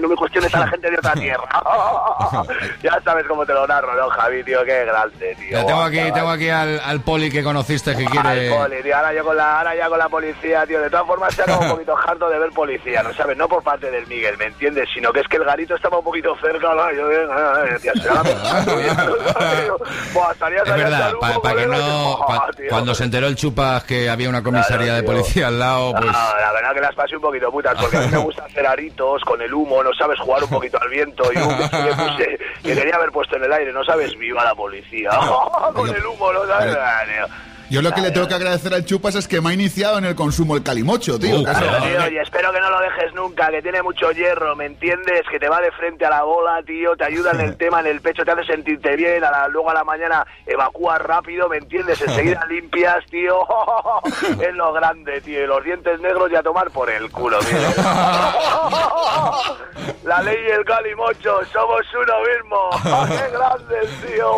no me cuestiones a la gente de otra tierra. ya sabes cómo te lo narro, ¿no, Javi, tío? Qué grande, tío. Ya tengo aquí, tengo aquí al, al poli que conociste que quiere. Al poli, tío. Ahora, yo con la, ahora ya con la policía, tío. De todas formas, se ha un poquito harto de ver policía, ¿no sabes? No por parte del Miguel, ¿me entiendes? Sino que es que el garito estaba un poquito cerca, ¿no? Yo, eh, eh, decía, ¿no estarías Es verdad, el pa- para que no. pa- cuando se enteró el Chupas que había una comisaría Claro, de policía al lado, pues. No, la verdad que las pasé un poquito putas, porque a mí me gusta hacer aritos con el humo, no sabes jugar un poquito al viento, y un que le puse, que quería haber puesto en el aire, no sabes, viva la policía, con el humo, no sabes. Yo lo que le tengo que agradecer al Chupas es que me ha iniciado en el consumo el calimocho, tío. Uh, Claro, tío, y espero que no lo dejes nunca, que tiene mucho hierro, ¿me entiendes? Que te va de frente a la bola, tío, te ayuda en el tema, en el pecho, te hace sentirte bien, a la- luego a la mañana evacúas rápido, ¿me entiendes? Enseguida limpias, tío, es lo grande, tío, y los dientes negros y a tomar por el culo, mira. La ley y el calimocho, somos uno mismo, qué grandes, tío,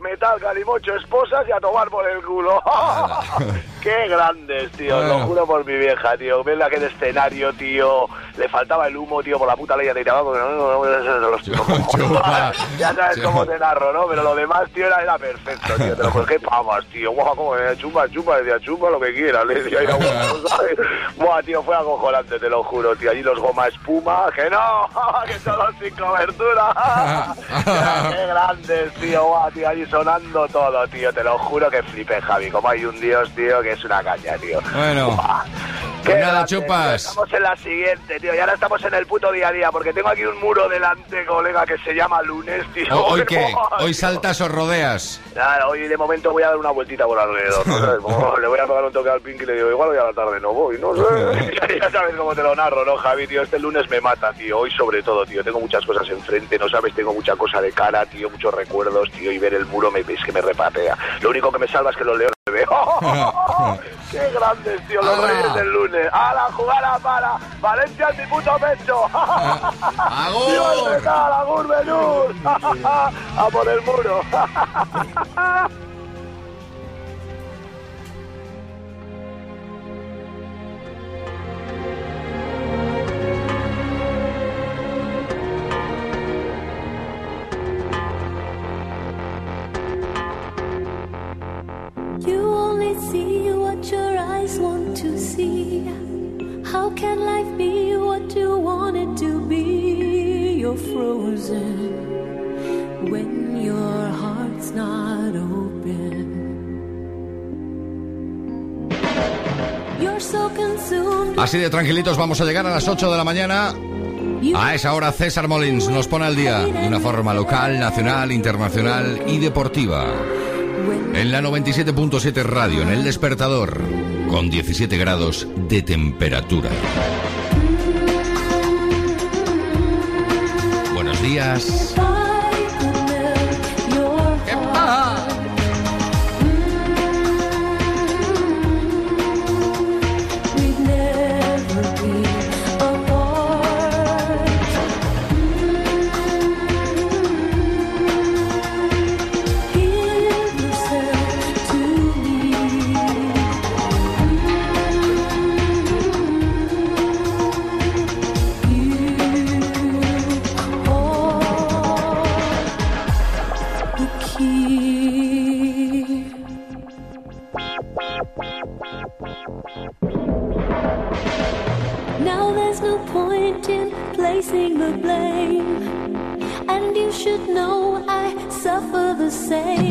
metal, calimocho, esposas y a tomar por el culo. Qué grandes, tío, lo juro por mi vieja, tío. Ves aquel escenario, tío. Le faltaba el humo, tío, por la puta ley de tabaco. no, los- ya sabes cómo te narro, ¿no? Pero lo demás, tío, era, era perfecto, tío. Te lo juro, qué pamas, tío. Guau, como chupa, chupa, decía, chupa lo que quieras. Le decía. Buah, tío, fue acojonante, te lo juro, tío. Allí los goma espuma, que no, que solo sin cobertura. qué grandes, tío, guau, tío, allí sonando todo, tío. Te lo juro que flipé, Javi. Como hay un dios, tío, que es una caña, tío. Bueno. Pues nada, chupas. Estamos en la siguiente, tío. Y ahora estamos en el puto día a día, porque tengo aquí un muro delante, colega, que se llama lunes, tío. ¿O- ¿Hoy qué? ¿Hoy saltas o rodeas? Nada, hoy de momento voy a dar una vueltita por alrededor. le voy a pegar un toque al Pink y le digo, igual hoy a la tarde no voy, no sé. ya sabes cómo te lo narro, ¿no, Javi, tío? Este lunes me mata, tío. Hoy sobre todo, tío. Tengo muchas cosas enfrente, ¿no sabes? Tengo mucha cosa de cara, tío. Muchos recuerdos, tío. Y ver el muro me es que me repatea. Lo único que me salva es que los leones me veo. ¡Qué grandes, tío! Los ¡Hala! reyes del lunes. ¡A la jugada para! ¡Valencia en mi puto pecho! ¡Agur! ¡Viva el Real, agur, Benur! ¡A por el muro! You only see what your eyes want to see. How can life be what you want it to be? You're frozen when your heart's not open. You're so consumed. Así de tranquilitos vamos a llegar a las 8 de la mañana. A esa hora César Molins nos pone al día de una forma local, nacional, internacional y deportiva. En la 97.7 radio, en el despertador, con 17 grados de temperatura. Buenos días. say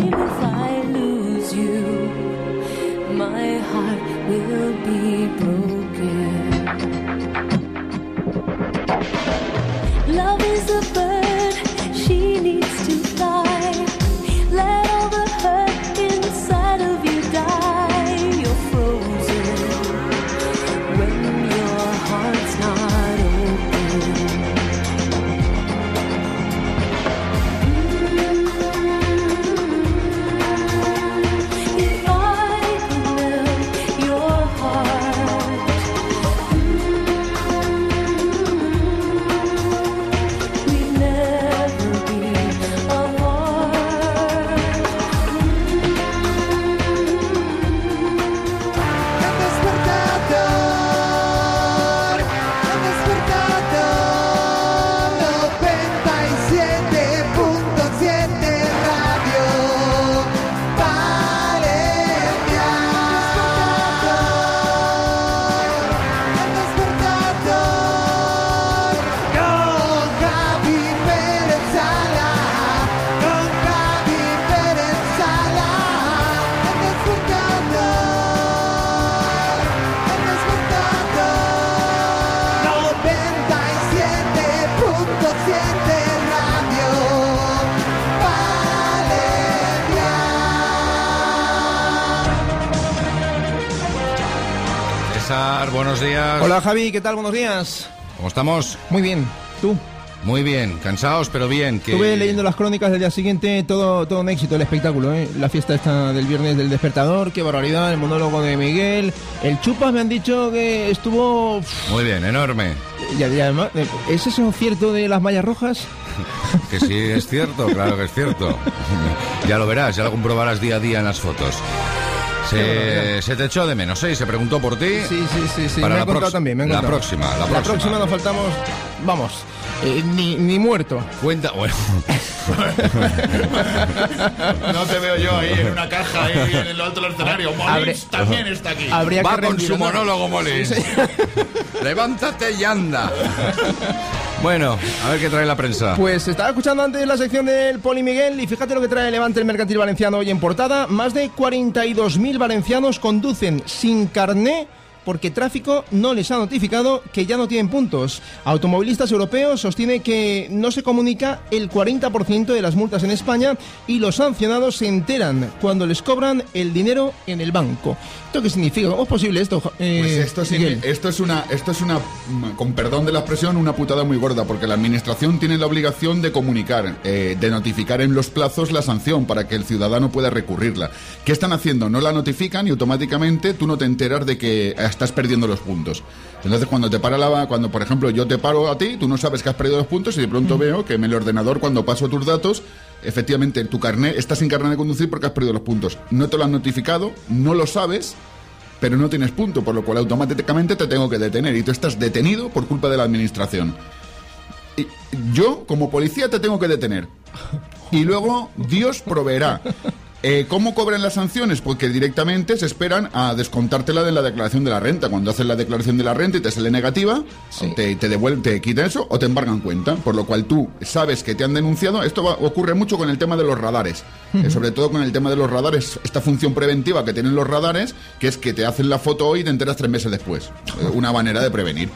Hola Javi, ¿qué tal? Buenos días. ¿Cómo estamos? Muy bien. ¿Tú? Muy bien, cansados pero bien. Que... Estuve leyendo las crónicas del día siguiente, todo, todo un éxito el espectáculo, ¿eh? La fiesta esta del viernes del despertador, qué barbaridad, el monólogo de Miguel. El Chupas me han dicho que estuvo... Muy bien, enorme. Y además, ¿es eso cierto de las mallas rojas? Que sí es cierto, claro que es cierto. Ya lo verás, ya lo comprobarás día a día en las fotos. Se, te echó de menos, ¿eh? Se preguntó por ti. Sí, sí, sí, sí. Para me la han contado prox- también, me han la próxima, la La próxima. próxima nos faltamos, vamos, eh, ni, ni muerto. Cuenta, bueno. No te veo yo ahí en una caja ahí en el alto del escenario. Molins también está aquí. Habría Va que con rendir, su monólogo, Molins. Sí, sí. Levántate y anda. Bueno, a ver qué trae la prensa. Pues estaba escuchando antes la sección del Poli Miguel y fíjate lo que trae Levante el Mercantil Valenciano hoy en portada. Más de 42.000 valencianos conducen sin carné porque tráfico no les ha notificado que ya no tienen puntos. Automovilistas europeos sostiene que no se comunica el 40% de las multas en España y los sancionados se enteran cuando les cobran el dinero en el banco. ¿Esto qué significa? ¿Cómo es posible esto? eh, Pues esto, sí- esto es una, esto es una, mm, con perdón de la expresión, una putada muy gorda, porque la administración tiene la obligación de comunicar, eh, de notificar en los plazos la sanción para que el ciudadano pueda recurrirla. ¿Qué están haciendo? No la notifican y automáticamente tú no te enteras de que eh, estás perdiendo los puntos. Entonces cuando te para la, cuando por ejemplo yo te paro a ti, tú no sabes que has perdido los puntos y de pronto veo que en el ordenador cuando paso tus datos Efectivamente, tu carnet, estás sin carnet de conducir porque has perdido los puntos. No te lo han notificado, no lo sabes, pero no tienes punto, por lo cual automáticamente te tengo que detener y tú estás detenido por culpa de la administración. Y yo, como policía, te tengo que detener. Y luego Dios proveerá. Eh, ¿Cómo cobran las sanciones? Porque directamente se esperan a descontártela de la declaración de la renta. Cuando haces la declaración de la renta y te sale negativa, te, te devuelven, te quitan eso o te embargan cuenta. Por lo cual tú sabes que te han denunciado. Esto va- ocurre mucho con el tema de los radares. Eh, sobre todo con el tema de los radares, esta función preventiva que tienen los radares, que es que te hacen la foto hoy y te enteras tres meses después. Eh, Una manera de prevenir.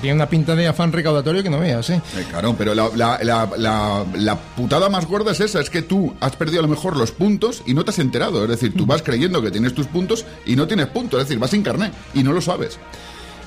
Tiene una pinta de afán recaudatorio que no veas, ¿eh? Eh, claro, pero la, putada más gorda es esa, es que tú has perdido a lo mejor los puntos y no te has enterado. Es decir, tú vas creyendo que tienes tus puntos y no tienes puntos, es decir, vas sin carnet y no lo sabes.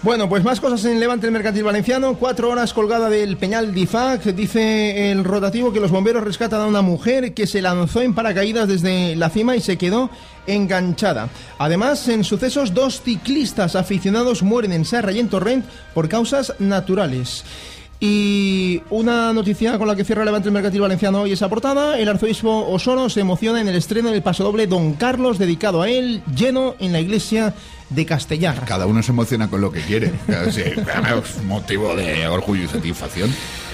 Bueno, pues más cosas en Levante el Mercantil Valenciano. Cuatro horas colgada del Peñal Difac. Dice el rotativo que los bomberos rescatan a una mujer que se lanzó en paracaídas desde la cima y se quedó enganchada. Además, en sucesos, dos ciclistas aficionados mueren en Serra y en Torrent por causas naturales. Y una noticia con la que cierra Levante el Mercantil Valenciano hoy esa portada. El arzobispo Osoro se emociona en el estreno del pasodoble Don Carlos, dedicado a él, lleno en la iglesia de Castellar. Cada uno se emociona con lo que quiere. Sí, es motivo de orgullo y satisfacción.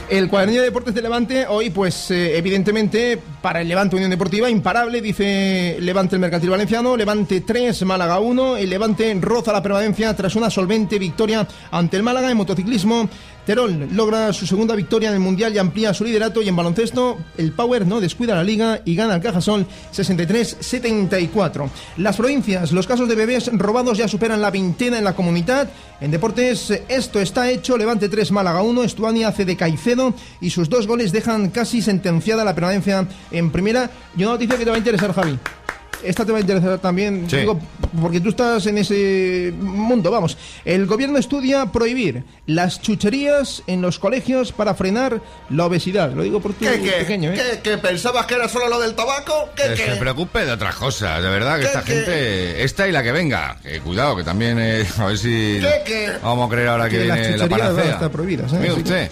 El cuadernillo de deportes de Levante, hoy, pues eh, evidentemente, para el Levante Unión Deportiva, imparable, dice Levante el Mercantil Valenciano, Levante 3, Málaga 1, el Levante roza la permanencia tras una solvente victoria ante el Málaga en motociclismo. Terol logra su segunda victoria en el Mundial y amplía su liderato y en baloncesto el Power no descuida la liga y gana el Cajasol 63-74. Las provincias, los casos de bebés robados ya superan la veintena en la comunidad. En deportes, esto está hecho. Levante 3, Málaga 1. Estuani hace de Caicedo y sus dos goles dejan casi sentenciada la permanencia en primera. Y una noticia que te va a interesar, Javi. Esta te va a interesar también, Sí. digo, porque tú estás en ese mundo, vamos. El gobierno estudia prohibir las chucherías en los colegios para frenar la obesidad. Lo digo por tu ¿Qué, qué? pequeño, ¿eh? ¿Qué, qué? ¿Pensabas que era solo lo del tabaco? ¿Qué, Que se preocupe de otras cosas, de verdad, que ¿Qué, esta qué? gente, esta y la que venga, que cuidado, que también, eh, a ver si ¿Qué, qué? vamos a creer ahora que, Que las viene la chucherías van a panacea. estar prohibidas, ¿eh? Mire Así que- usted.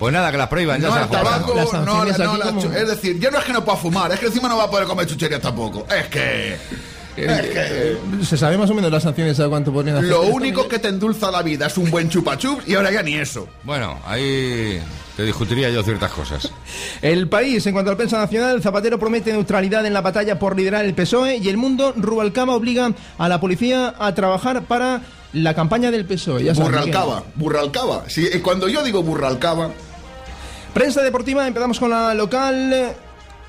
Pues nada, que las prohíban, ya No se al juegan. tabaco, Las no, no, la como- chu- Es decir, ya no es que no pueda fumar, es que encima no va a poder comer chucherías tampoco. Es que. Es que. Se sabe más o menos las sanciones a cuánto podrían hacer. Lo único que te endulza la vida es un buen chupachups y ahora ya ni eso. Bueno, ahí te discutiría yo ciertas cosas. El país, en cuanto a la prensa nacional, Zapatero promete neutralidad en la batalla por liderar el PSOE y el mundo, Rubalcaba obliga a la policía a trabajar para la campaña del PSOE. Ya Burralcaba, burralcaba. Si, eh, cuando yo digo burralcaba, Prensa deportiva, empezamos con la local.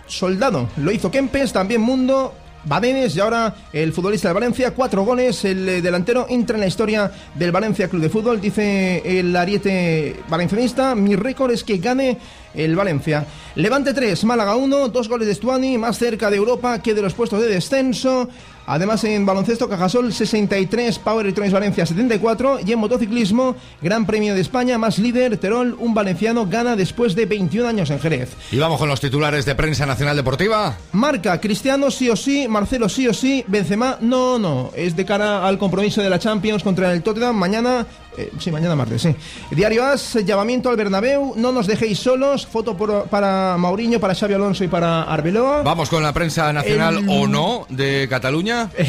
Soldado, lo hizo Kempes, también Mundo, Badenes y ahora el futbolista de Valencia, cuatro goles, el delantero entra en la historia del Valencia Club de Fútbol, dice el ariete valencianista, mi récord es que gane el Valencia. Levante 3, Málaga 1, dos goles de Stuani, más cerca de Europa que de los puestos de descenso. Además en baloncesto Cajasol 63, Power Electronics Valencia 74 y en motociclismo Gran Premio de España más líder Terol, un valenciano gana después de 21 años en Jerez. Y vamos con los titulares de prensa nacional deportiva. Marca Cristiano sí o sí, Marcelo sí o sí, Benzema no no, es de cara al compromiso de la Champions contra el Tottenham mañana, eh, sí mañana martes, sí. Diario As, llamamiento al Bernabéu, no nos dejéis solos, foto por- para Mauriño, para Xavi Alonso y para Arbeloa. Vamos con la prensa nacional El- o no de Cataluña.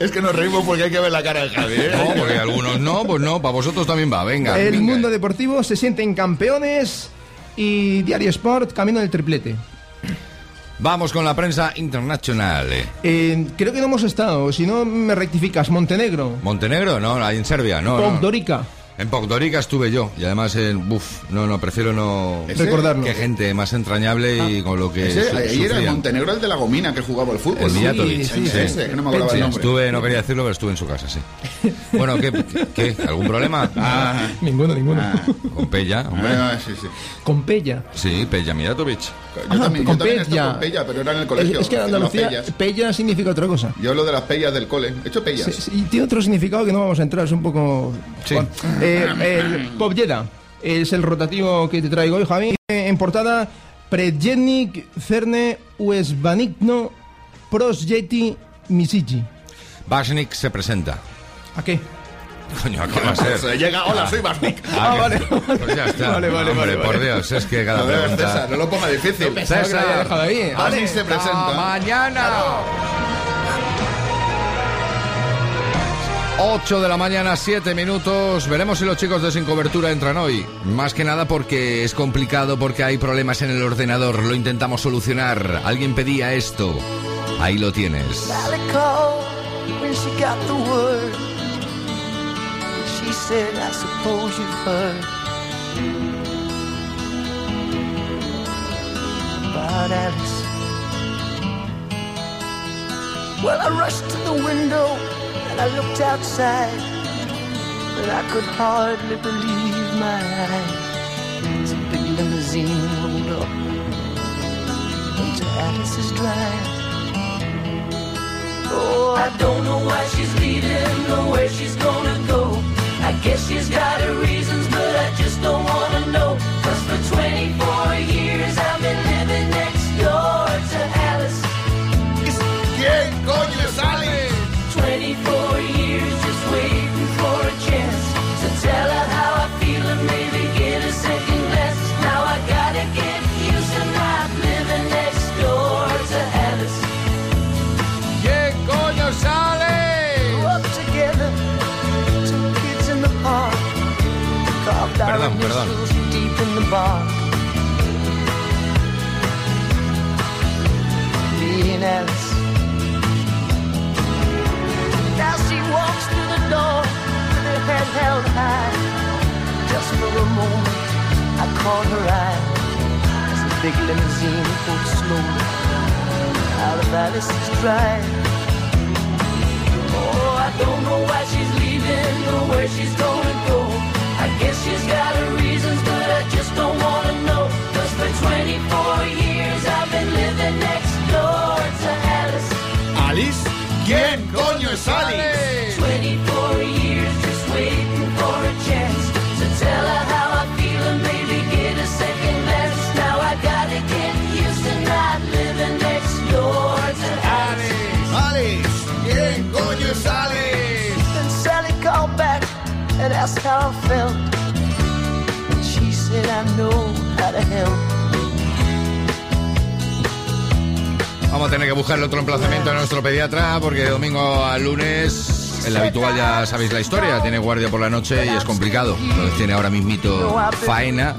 es que nos reímos porque hay que ver la cara de Javi. ¿eh? No, porque algunos no, pues no, para vosotros también va, venga. El venga. mundo deportivo se sienten campeones y Diario Sport camino del triplete. Vamos con la prensa internacional. Eh, creo que no hemos estado, si no me rectificas, Montenegro, Montenegro, no, ahí en Serbia, no. no. En Podgorica estuve yo y además en buf, no, no, prefiero no. Recordarlo. Qué gente más entrañable y con lo que Ese, su- ahí era en sufrían. Montenegro el de la gomina que jugaba el fútbol. El Mijatovic, Sí, sí. Ese, que no me acordaba Sí, el nombre. Estuve, no quería decirlo, pero estuve en su casa, sí. Bueno, ¿qué? qué, ¿Algún problema? Ah, Ninguno, ninguno. Con Pella, hombre. ah, sí, sí. Con Pella. Sí, Pella Mijatovic. Yo también, yo con también he estado Pella. con Pella, pero era en el Es, colegio. es que en Andalucía. Pella significa otra cosa. Yo hablo de las pellas del cole. He hecho pellas. Sí, sí, y tiene otro significado que no vamos a entrar, es un poco... Sí. Bueno, eh, el Pobjeda es el rotativo que te traigo hoy, Javi. Eh, En portada, Predjednik Cerne Uesbanigno Prosjeti Misiji. Bashnik se presenta. ¿A qué? Coño, ¿a qué va a ser? Se llega, hola, soy Basnik. Ah, que- vale. Pues ya está. Vale, vale, Hombre, vale, por vale. Dios, es que cada ver, pregunta... César, no lo ponga difícil. Dejado ahí. Basnik se presenta. mañana. 8 de la mañana, 7 minutos. Veremos si los chicos de Sin Cobertura entran hoy. Más que nada porque es complicado, porque hay problemas en el ordenador. Lo intentamos solucionar. Alguien pedía esto. Ahí lo tienes. Well, I rushed to the window I looked outside, but I could hardly believe my eyes. A big limousine rolled up into Alice's drive. Oh, I don't know why she's leaving or where she's gonna go. I guess she's got her reasons, but I just don't wanna know. Cause for 24 years I've held high. Just for a moment, I caught her eye as the big limousine pulled slowly out of Alice's drive. Oh, I don't know why she's leaving or where she's gonna go. I guess she's got her reasons, but I just don't wanna know. Cause for 24 years I've been living next door to Alice. ¿Alice? ¿Quién coño es Alice? 24 years how I feel and maybe get a second glance. Now I gotta get used to not living next door to Alice. Alice, ¿quién coño es Alice? Then Sally called back and asked how I felt. And she said, I know how to help. Vamos a tener que buscarle otro emplazamiento a nuestro pediatra porque de domingo a lunes, el habitual ya sabéis la historia, tiene guardia por la noche y es complicado. Entonces tiene ahora mismito faena.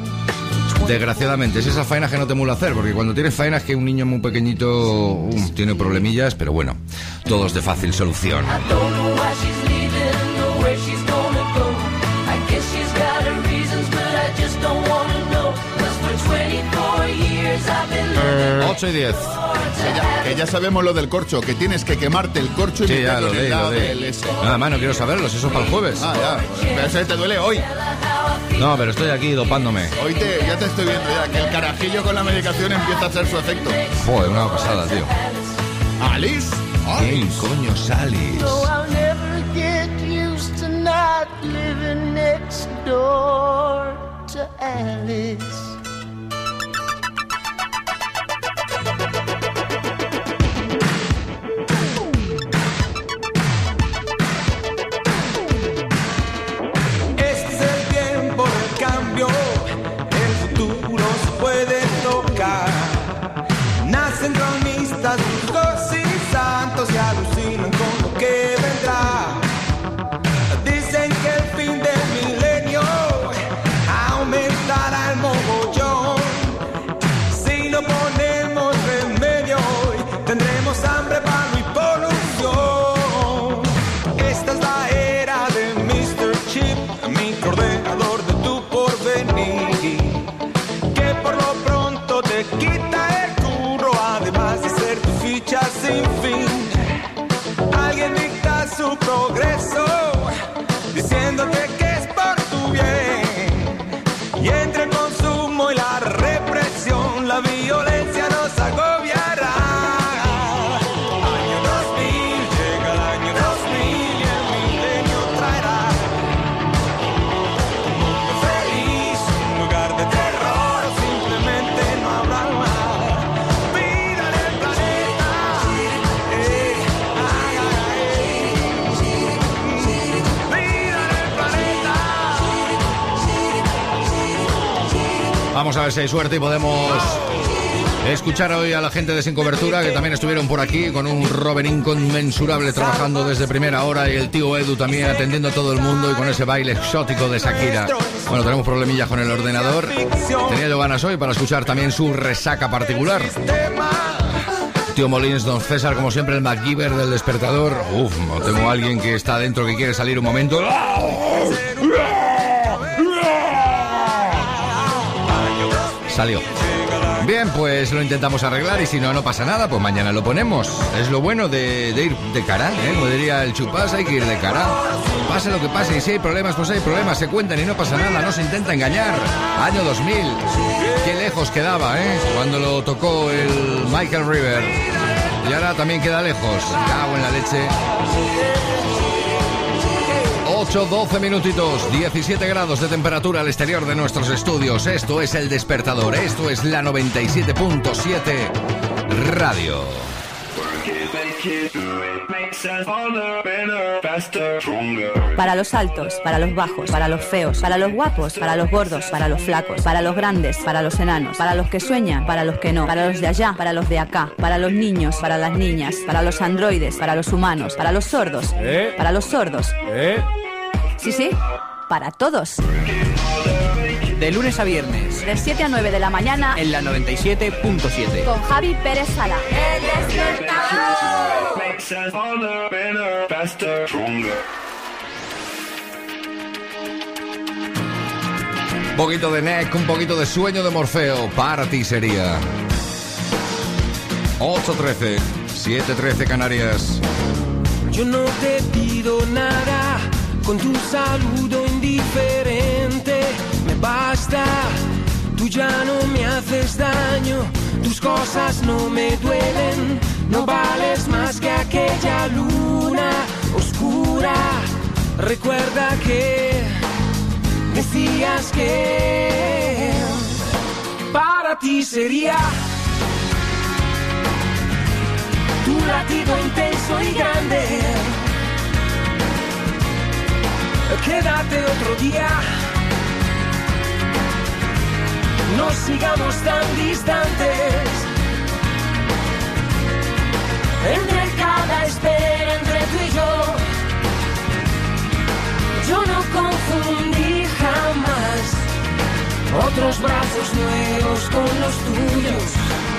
Desgraciadamente, es esa faena que no te mula hacer, porque cuando tienes faena es que un niño muy pequeñito um, tiene problemillas, pero bueno, todos de fácil solución. 8 y 10. Que ya, que ya sabemos lo del corcho, que tienes que quemarte el corcho y Sí, ya lo leí, leí. Nada más, no quiero saberlo, eso es para el jueves. Ah, ya. Pero ese te duele hoy. No, pero estoy aquí dopándome. Hoy te, ya te estoy viendo ya, que el carajillo con la medicación empieza a hacer su efecto. Joder, una pasada, tío. Alice. ¿Quién coño? So I'll suerte y podemos escuchar hoy a la gente de Sin Cobertura, que también estuvieron por aquí con un Robin inconmensurable trabajando desde primera hora y el tío Edu también atendiendo a todo el mundo y con ese baile exótico de Shakira. Bueno, tenemos problemillas con el ordenador. Tenía yo ganas hoy para escuchar también su resaca particular. Tío Molins, don César, como siempre, el MacGyver del despertador. Uf, tengo a alguien que está dentro que quiere salir un momento. Salió. Bien, pues lo intentamos arreglar y si no, no pasa nada, pues mañana lo ponemos. Es lo bueno de, ir de cara, ¿eh? Como diría el chupás, hay que ir de cara. Pase lo que pase y si hay problemas, pues hay problemas, se cuentan y no pasa nada, no se intenta engañar. Año 2000, qué lejos quedaba, ¿eh? Cuando lo tocó el Michael River. Y ahora también queda lejos. Cago en la leche. 8, 12 minutitos, 17 grados de temperatura al exterior de nuestros estudios. Esto es El Despertador, esto es la 97.7 Radio. Para los altos, para los bajos, para los feos, para los guapos, para los gordos, para los flacos, para los grandes, para los enanos, para los que sueñan, para los que no, para los de allá, para los de acá, para los niños, para las niñas, para los androides, para los humanos, para los sordos, ¿Eh? para los sordos. Sí, sí, para todos. De lunes a viernes, De 7 a 9 de la mañana en la 97.7. con Javi Pérez Sala. El despertador. Un poquito de neck, un poquito de sueño de Morfeo. Para ti sería. 8.13, 7.13 Canarias. Yo no te pido nada con tu saludo indiferente. Me basta, tú ya no me haces daño, tus cosas no me duelen. No vales más que aquella luna oscura. Recuerda que decías que para ti sería tu latido intenso y grande. Quédate otro día. No sigamos tan distantes. Entre cada espera, entre tú y yo. Yo no confundí jamás otros brazos nuevos con los tuyos.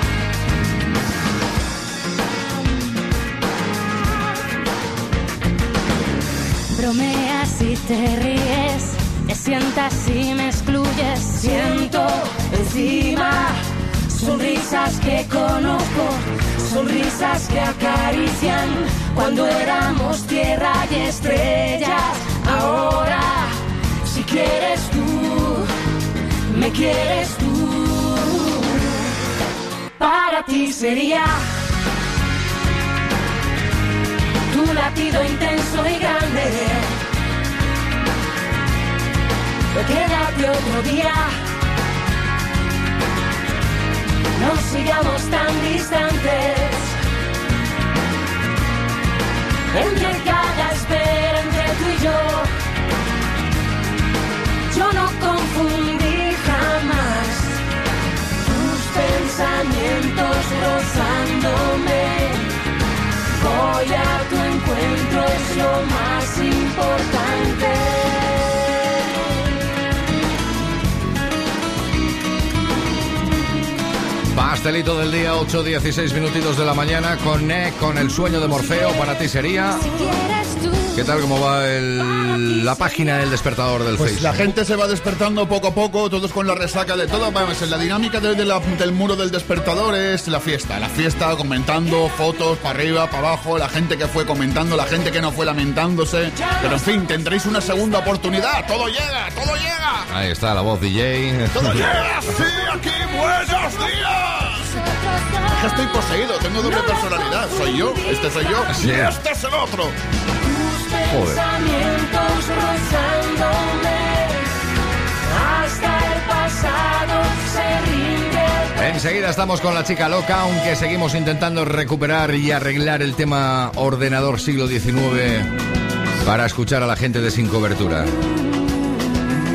Bromeas y te ríes, te sientas y me excluyes. Siento encima sonrisas que conozco, sonrisas que acarician cuando éramos tierra y estrellas. Ahora, si quieres tú, me quieres tú. Para ti sería latido intenso y grande. Quédate otro día. No sigamos tan distantes. Entre cada espera, entre tú y yo. Yo no confundí jamás tus pensamientos rozándome. Voy a tu encuentro, es lo más importante. Pastelito del día, 8, 16 minutitos de la mañana con Neck, con el sueño de Morfeo. Para ti sería. Si quieres tú, ¿Qué tal cómo va el- la página del despertador del Pues Facebook? la gente se va despertando poco a poco, todos con la resaca de todo. Vamos, en la dinámica de- de la- del muro del despertador es la fiesta. La fiesta comentando, fotos para arriba, para abajo, la gente que fue comentando, la gente que no fue lamentándose. Pero en fin, tendréis una segunda oportunidad. Todo llega, todo llega. Ahí está la voz DJ. Todo llega. Sí, aquí, buenos días. Es que estoy poseído, tengo doble personalidad. Soy yo, este soy yo Sí. y este es el otro. Pensamientos rozándome hasta el pasado se rinde. Enseguida estamos con la chica loca, aunque seguimos intentando recuperar y arreglar el tema ordenador siglo XIX para escuchar a la gente de Sin Cobertura.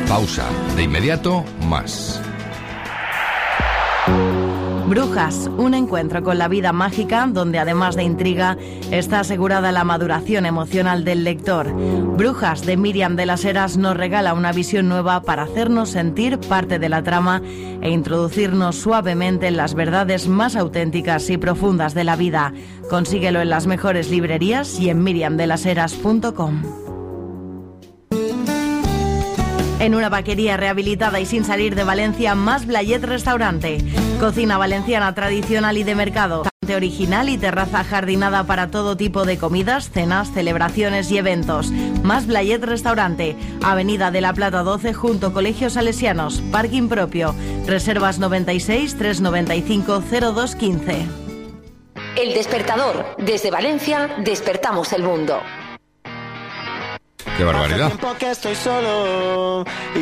Pausa. De inmediato, más. Brujas, un encuentro con la vida mágica donde además de intriga está asegurada la maduración emocional del lector. Brujas de Miriam de las Heras nos regala una visión nueva para hacernos sentir parte de la trama e introducirnos suavemente en las verdades más auténticas y profundas de la vida. Consíguelo en las mejores librerías y en miriamdelaseras.com. En una vaquería rehabilitada y sin salir de Valencia, más Blayet Restaurante. Cocina valenciana tradicional y de mercado. Original y terraza jardinada para todo tipo de comidas, cenas, celebraciones y eventos. Más Blayet Restaurante. Avenida de la Plata 12 junto Colegios Salesianos. Parking propio. Reservas 96 395 0215. El despertador. Desde Valencia despertamos el mundo. Qué barbaridad.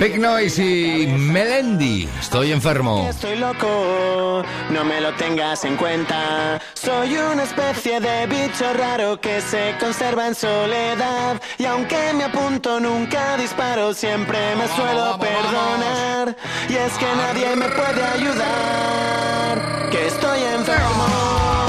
Big Noise y Melendi. Estoy enfermo. Estoy loco, no me lo tengas en cuenta. Soy una especie de bicho raro que se conserva en soledad. Y aunque me apunto, nunca disparo, siempre me suelo perdonar. Y es que nadie me puede ayudar, que estoy enfermo.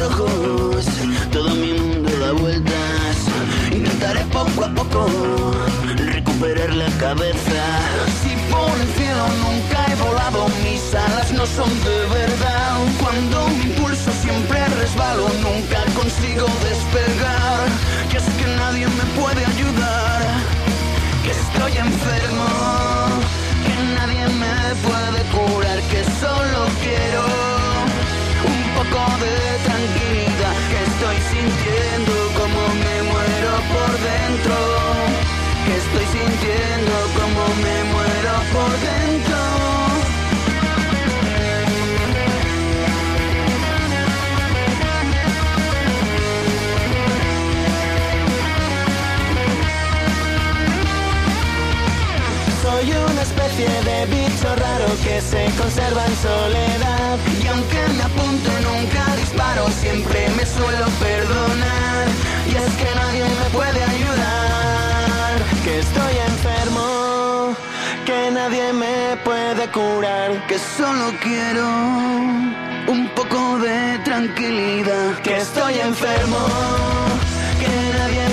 Ojos, todo mi mundo da vueltas. Intentaré poco a poco recuperar la cabeza. Si por el cielo nunca he volado, mis alas no son de verdad. Cuando mi impulso siempre resbalo, nunca consigo despegar. Y es que nadie me puede ayudar, que estoy enfermo, que nadie me puede curar, que solo quiero que estoy sintiendo como me muero por dentro, que estoy sintiendo como me muero por dentro. Que se conserva en soledad. Y aunque me apunto nunca disparo Siempre me suelo perdonar. Y es que nadie me puede ayudar. Que estoy enfermo Que nadie me puede curar. Que solo quiero un poco de tranquilidad. Que estoy enfermo Que nadie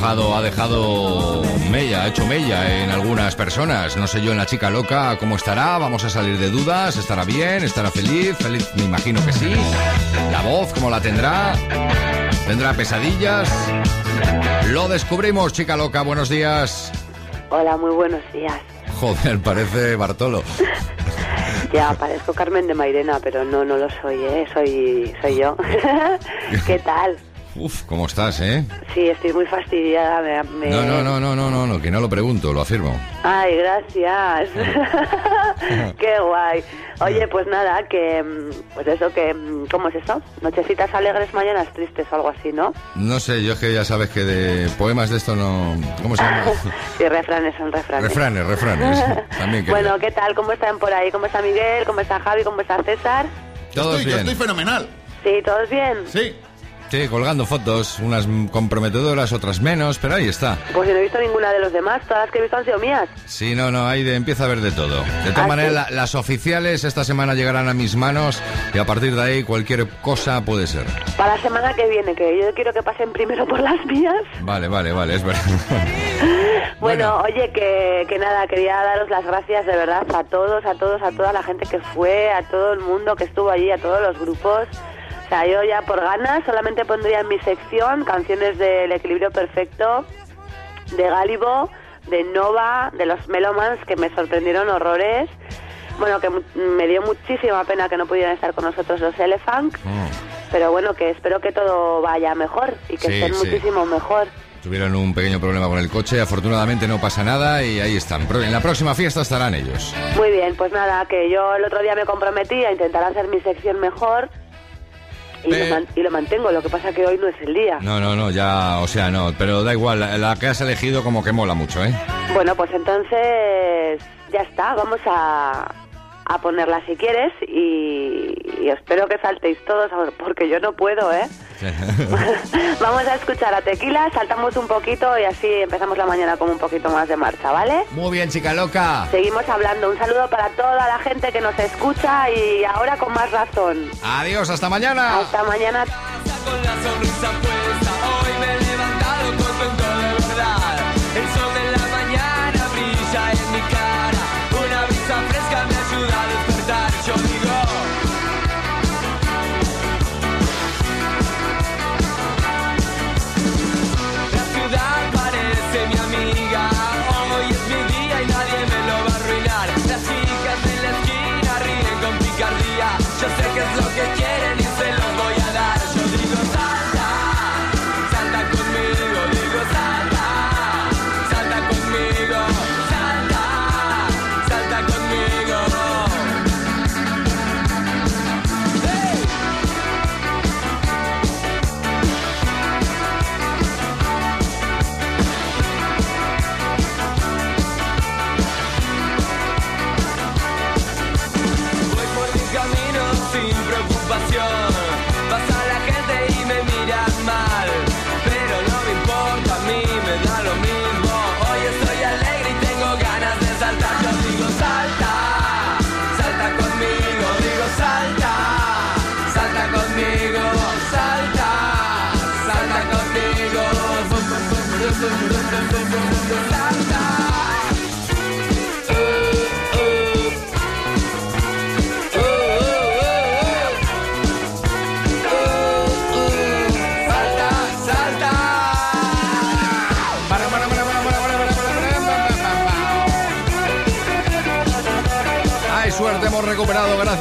dejado, ha dejado mella, ha hecho mella en algunas personas. No sé yo en la chica loca cómo estará, vamos a salir de dudas, estará bien, estará feliz, feliz me imagino que sí. La voz, ¿cómo la tendrá? ¿Tendrá pesadillas? Lo descubrimos, chica loca, buenos días. Hola, muy buenos días. Joder, parece Bartolo. Ya, parezco Carmen de Mairena, pero no, no lo soy, ¿eh? Soy, soy yo. ¿Qué tal? ¿Cómo estás, eh? Sí, estoy muy fastidiada. me- me- No, no, no, no, no, no, no, que no lo pregunto, lo afirmo. Ay, gracias. Qué guay. Oye, pues nada, que... mm, Pues eso, que... mm, ¿Cómo es eso? Nochecitas alegres, mañanas tristes o algo así, ¿no? No sé, yo es que ya sabes que de poemas de esto no... ¿Cómo se llama? Sí, refranes son refranes. refranes, refranes. También. Bueno, ¿qué tal? ¿Cómo están por ahí? ¿Cómo está Miguel? ¿Cómo está Javi? ¿Cómo está César? Todos estoy, yo bien. estoy fenomenal. Sí, ¿todos bien? Sí. Sí, colgando fotos, unas comprometedoras, otras menos, pero ahí está. Pues yo no he visto ninguna de los demás. Todas las que he visto han sido mías. Sí, no, no, ahí de, empieza a haber de todo. De todas ¿Ah, maneras, sí? la- las oficiales esta semana llegarán a mis manos y a partir de ahí cualquier cosa puede ser. Para la semana que viene, que yo quiero que pasen primero por las mías. Vale, vale, vale, es verdad. Bueno, oye, que, que nada, quería daros las gracias de verdad a todos, a todos, a toda la gente que fue, a todo el mundo que estuvo allí, a todos los grupos. Sea, yo ya por ganas solamente pondría en mi sección canciones del equilibrio perfecto, de Gálibo, de Nova, de los Melomans, que me sorprendieron horrores. Bueno, que me dio muchísima pena que no pudieran estar con nosotros los Elephant, pero bueno, que espero que todo vaya mejor y que Sí, estén sí. muchísimo mejor. Tuvieron un pequeño problema con el coche, afortunadamente no pasa nada y ahí están. En la próxima fiesta estarán ellos. Muy bien, pues nada, que yo el otro día me comprometí a intentar hacer mi sección mejor y, lo, man- y lo mantengo, lo que pasa que hoy no es el día. No, no, no, ya, o sea, no, pero da igual, la, la que has elegido como que mola mucho, ¿eh? Bueno, pues entonces ya está, vamos a, a ponerla si quieres y, y espero que saltéis todos porque yo no puedo, ¿eh? Vamos a escuchar a Tequila, saltamos un poquito y así empezamos la mañana con un poquito más de marcha, ¿vale? Muy bien, chica loca. Seguimos hablando. Un saludo para toda la gente que nos escucha y ahora con más razón. Adiós, hasta mañana. Hasta mañana.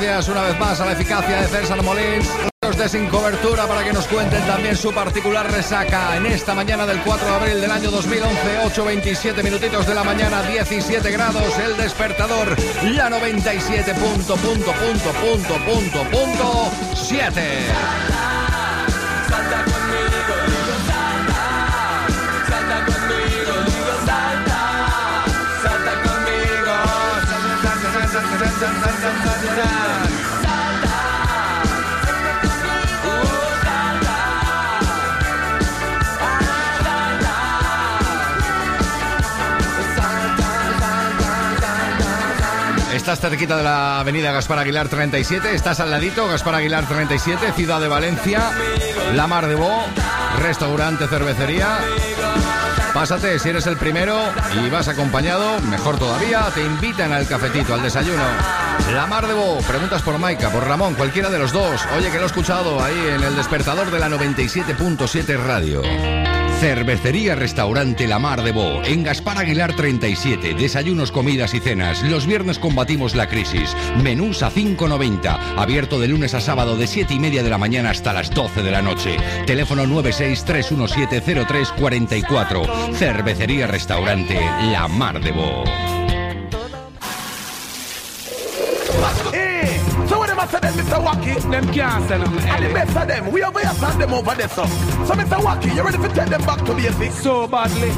Gracias una vez más a la eficacia de César Molins. Los de Sin Cobertura para que nos cuenten también su particular resaca en esta mañana del 4 de abril del año 2011, 8.27 minutitos de la mañana, 17 grados, el despertador, la 97 punto, punto, punto, punto, punto, punto, 7. Estás cerquita de la avenida Gaspar Aguilar 37, estás al ladito, Gaspar Aguilar 37, Ciudad de Valencia, La Mar de Bo, restaurante, cervecería. Pásate, si eres el primero y vas acompañado, mejor todavía, te invitan al cafetito, al desayuno. La Mar de Bo, preguntas por Maika, por Ramón, cualquiera de los dos. Oye, que lo he escuchado ahí en el despertador de la 97.7 Radio. Cervecería Restaurante La Mar de Bo, en Gaspar Aguilar 37. Desayunos, comidas y cenas. Los viernes combatimos la crisis. Menús a 5.90. Abierto de lunes a sábado de 7 y media de la mañana hasta las 12 de la noche. Teléfono 963170344. Cervecería Restaurante La Mar de Bo. Them Mr. Wacky. Them can't send them. And the best of them, we over here send them over there, so. So, Mr. Wacky, you ready to take them back to basics? So badly.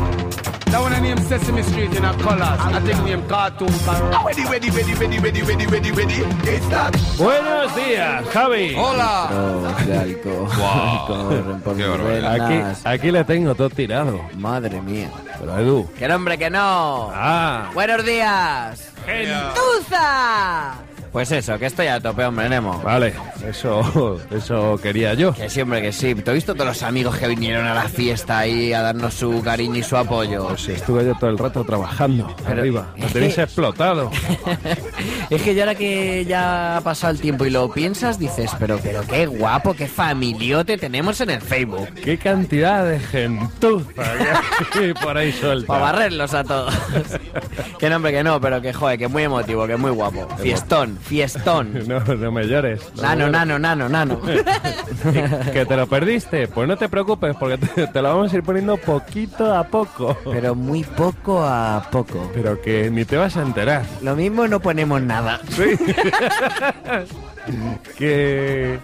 That one I name Sesame Street in colors. I think name Cartoon Carol. Ah, ready, ready, ready, ready, ready, ready, ready, ready. It's that. Buenos días, Javi. Hola. Oh, qué. Wow. Corren por qué aquí, aquí le tengo todo tirado. Madre mía. Pero Edu. Que nombre que no. Ah. Buenos días. Gentuza. Pues eso, que estoy a tope, hombre, Nemo. Vale, eso, eso quería yo. Que siempre que sí. ¿Te he visto todos los amigos que vinieron a la fiesta ahí a darnos su cariño y su apoyo? Pues estuve yo todo el rato trabajando Pero- arriba. Es tenéis que- explotado. Es que ya ahora que ya ha pasado el tiempo y lo piensas, dices, pero, pero qué guapo, qué familiote tenemos en el Facebook. Qué cantidad de gentuza que por ahí suelta. Para barrerlos a todos. que nombre que no, pero que joder, que muy emotivo, que muy guapo. Fiestón, fiestón. No, no me llores. no me Nano, llores. nano, nano, nano. ¿Que te lo perdiste? Pues no te preocupes, porque te, te lo vamos a ir poniendo poquito a poco. Pero muy poco a poco. Pero que ni te vas a enterar. Lo mismo no ponemos nada. Que,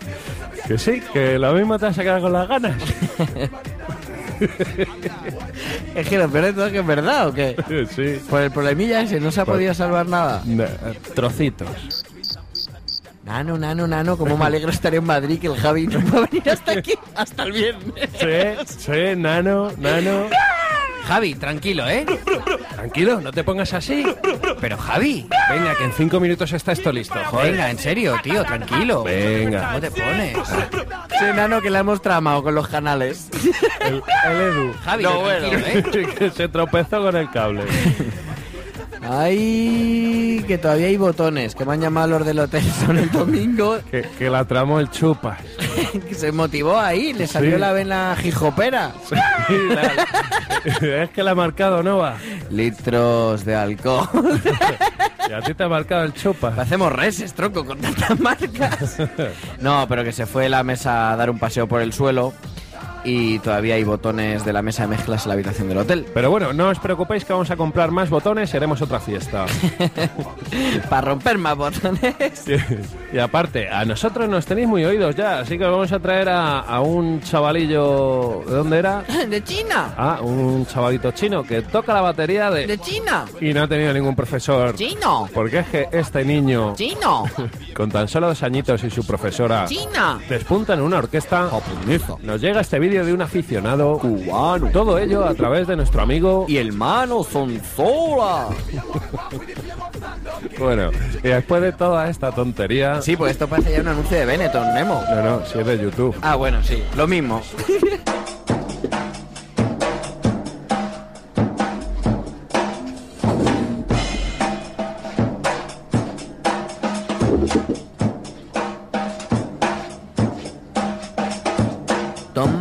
que sí, que lo mismo te vas a quedar con las ganas. Es que lo peor de todo es que es verdad, ¿o qué? Sí. Por el problemilla ese, no se ha Por- podido salvar nada. Na- Trocitos. Nano, nano, nano, como me alegro estar en Madrid que el Javi no va a venir hasta aquí, hasta el viernes. Sí, sí, nano, nano. Javi, tranquilo, ¿eh? Tranquilo, no te pongas así. Pero Javi, Venga, que en cinco minutos está esto listo. Joder. venga, en serio, tío, tranquilo. Venga. ¿Cómo te pones? Ese nano que la hemos tramado con los canales. El, el Edu. Javi, No, tranquilo, ¿eh? que se tropezó con el cable. Ay, que todavía hay botones, que me han llamado los del hotel son el domingo, Que, que la tramó el chupas. que se motivó ahí, le salió Sí. la vena jijopera. Sí, la- es que la ha marcado Nova. Litros de alcohol. Y a ti te ha marcado el chupas. Hacemos reses, tronco, con tantas marcas. No, pero que se fue la mesa a dar un paseo por el suelo y todavía hay botones de la mesa de mezclas en la habitación del hotel. Pero bueno, no os preocupéis que vamos a comprar más botones y haremos otra fiesta. Para romper más botones. Y aparte, a nosotros nos tenéis muy oídos ya, así que os vamos a traer a, a un chavalillo... ¿De dónde era? De China. Ah, un chavalito chino que toca la batería de... De China. Y no ha tenido ningún profesor. Chino. Porque es que este niño, Chino. con tan solo dos añitos y su profesora, China. despunta en una orquesta. Nos llega este vídeo de un aficionado cubano. Todo ello a través de nuestro amigo. Y el mano son sola. Bueno, y después de toda esta tontería. Sí, pues esto parece ya un anuncio de Benetton, Nemo. No, no, si es de YouTube. Ah, bueno, sí, lo mismo.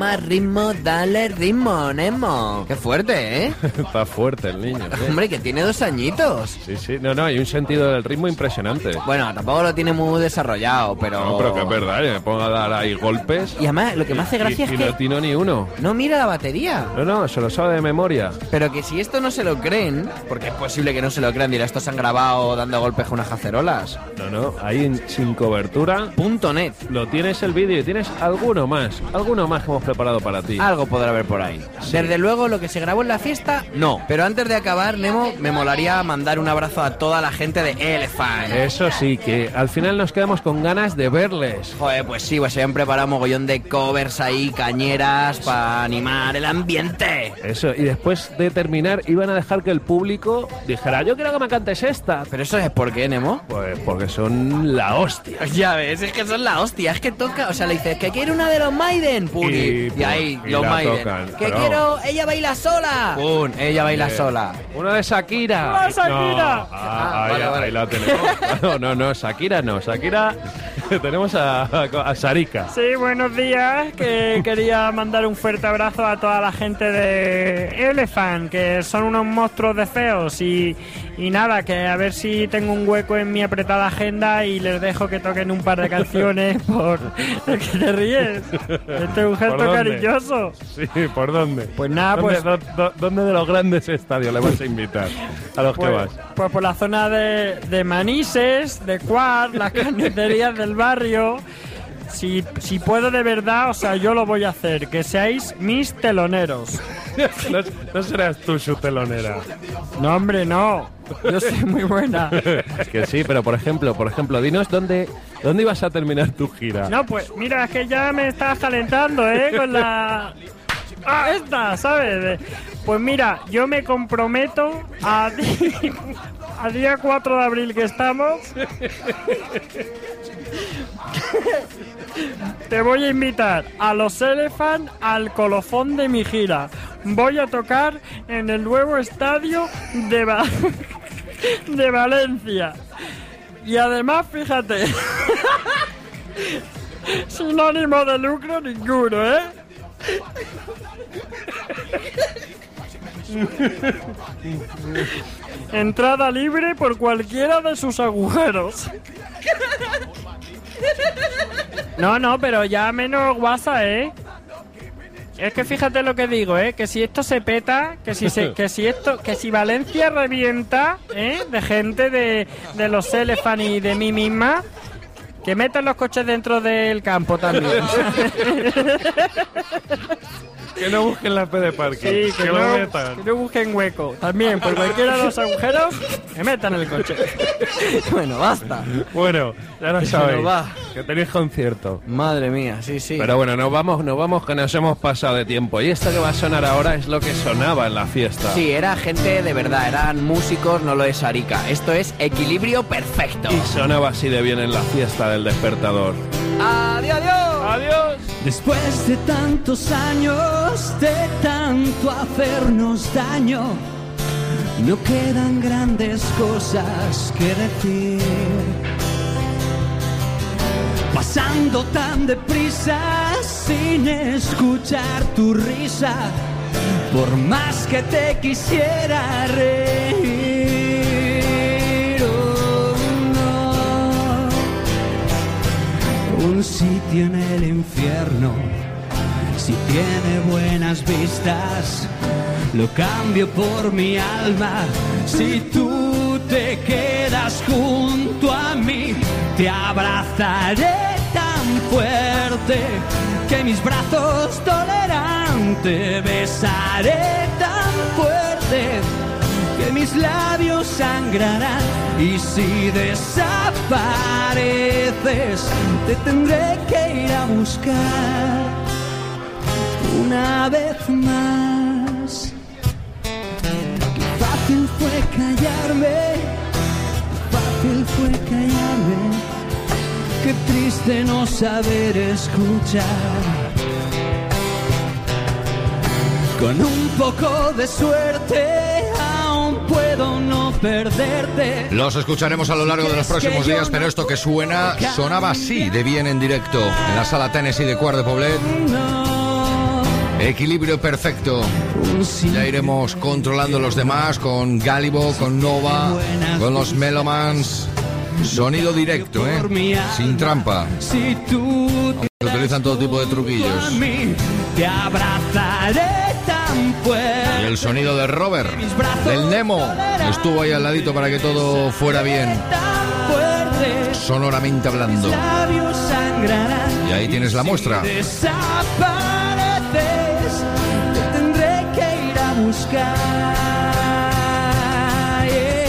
Toma ritmo, dale ritmo, Nemo. Qué fuerte, ¿eh? Está fuerte el niño. Hombre, que tiene dos añitos. Sí, sí, no, no, hay un sentido del ritmo impresionante. Bueno, tampoco lo tiene muy desarrollado, pero... No, pero que es verdad, yo me pongo a dar ahí golpes. Y además, lo que me hace gracia y, es que no tino ni uno. no mira la batería. No, no, se lo sabe de memoria. Pero que si esto no se lo creen, porque es posible que no se lo crean, dirá, estos han grabado dando golpes con unas cacerolas. No, no, ahí en- sin cobertura. Punto net. Lo tienes el vídeo y tienes alguno más. Alguno más que hemos preparado para ti. Algo podrá haber por ahí. Desde luego, lo que se grabó en la fiesta, no. Pero antes de acabar, Nemo, me molaría mandar un abrazo a toda la gente de Elephant. Eso sí, que al final nos quedamos con ganas de verles. Joder, pues sí, pues se han preparado mogollón de covers ahí, cañeras, para animar el ambiente. Eso, y después de terminar iban a dejar que el público dijera, yo quiero que me cantes esta. Pero eso es por qué, Nemo. Pues porque son la hostia. Ya ves, es que son la hostia, es que toca, o sea, le dices que quiere una de los Maiden, Puri. Y, Y ahí, Y los la Maiden. tocan, Que pero- quiero, ella baila sola. ¡Pum! Ella baila sola. Una de Shakira. ¡La Shakira! No, ah, ahí, vale, vale. ahí la tenemos. No, no, no, Shakira no. Shakira tenemos a, a, Sarika. Sí, buenos días. Que quería mandar un fuerte abrazo a toda la gente de Elephant, que son unos monstruos de feos. Y, y nada, que a ver si tengo un hueco en mi apretada agenda y les dejo que toquen un par de canciones por. ¿De qué te ríes? Este es un gesto ¿Por dónde? cariñoso. Sí, ¿por dónde? Pues nada, ¿Dónde, pues- do- do- ¿Dónde de los grandes estadios le vas a invitar? A los que Pues, vas. pues por la zona de, de Manises, de Cuart, las carnicerías del barrio. Si, si puedo de verdad, o sea, yo lo voy a hacer. Que seáis mis teloneros. no, no serás tú su telonera. No, hombre, no. Yo soy muy buena. que sí, pero por ejemplo, por ejemplo, dinos dónde, dónde ibas a terminar tu gira. No, pues mira, es que ya me estás calentando, ¿eh? Con la... Ah, esta, ¿sabes? Pues mira, yo me comprometo a, a día 4 de abril que estamos. Te voy a invitar a los Elephant al colofón de mi gira. Voy a tocar en el nuevo estadio de, de Valencia. Y además, fíjate, sin ánimo de lucro ninguno, ¿eh? Entrada libre por cualquiera de sus agujeros. No, no, pero ya menos guasa, ¿eh? Es que fíjate lo que digo, ¿eh? Que si esto se peta, que si que si esto, que si Valencia revienta, ¿eh? De gente de, de los Elephant y de mí misma, que metan los coches dentro del campo también. Que no busquen la P de parking. Sí, que, que lo no, metan. que no busquen hueco. También, por cualquiera de los agujeros, que metan el coche. bueno, basta. Bueno, ya lo sabéis. va. Que tenéis concierto. Madre mía, sí, sí. Pero bueno, nos vamos, nos vamos que nos hemos pasado de tiempo. Y esto que va a sonar ahora es lo que sonaba en la fiesta. Sí, era gente de verdad, eran músicos, no lo es Arica. Esto es equilibrio perfecto. Y sonaba así de bien en la fiesta del despertador. ¡Adiós, adiós! ¡Adiós! Después de tantos años, de tanto hacernos daño, no quedan grandes cosas que decir. Pasando tan deprisa sin escuchar tu risa, por más que te quisiera reír. oh. Un sitio en el infierno, si tiene buenas vistas, lo cambio por mi alma. Si tú te quedas junto a mí, te abrazaré tan fuerte que mis brazos tolerantes besaré tan fuerte que mis labios sangrarán. Y si desapareces te tendré que ir a buscar una vez más. Qué fácil fue callarme, qué fácil fue callarme, qué triste no saber escuchar. Con un poco de suerte aún puedo no perderte. Los escucharemos a lo largo de los próximos días, pero esto que suena sonaba así de bien en directo en la sala Tennessee de Cuart de Poblet. Equilibrio perfecto. Ya iremos controlando los demás con Galibo, con Nova, con los Melomans. Sonido directo, ¿eh? Sin trampa. Se utilizan todo tipo de truquillos. Y el sonido de Robert, del Nemo, estuvo ahí al ladito para que todo fuera bien, sonoramente hablando. Y ahí tienes la muestra. Buscar. Yeah.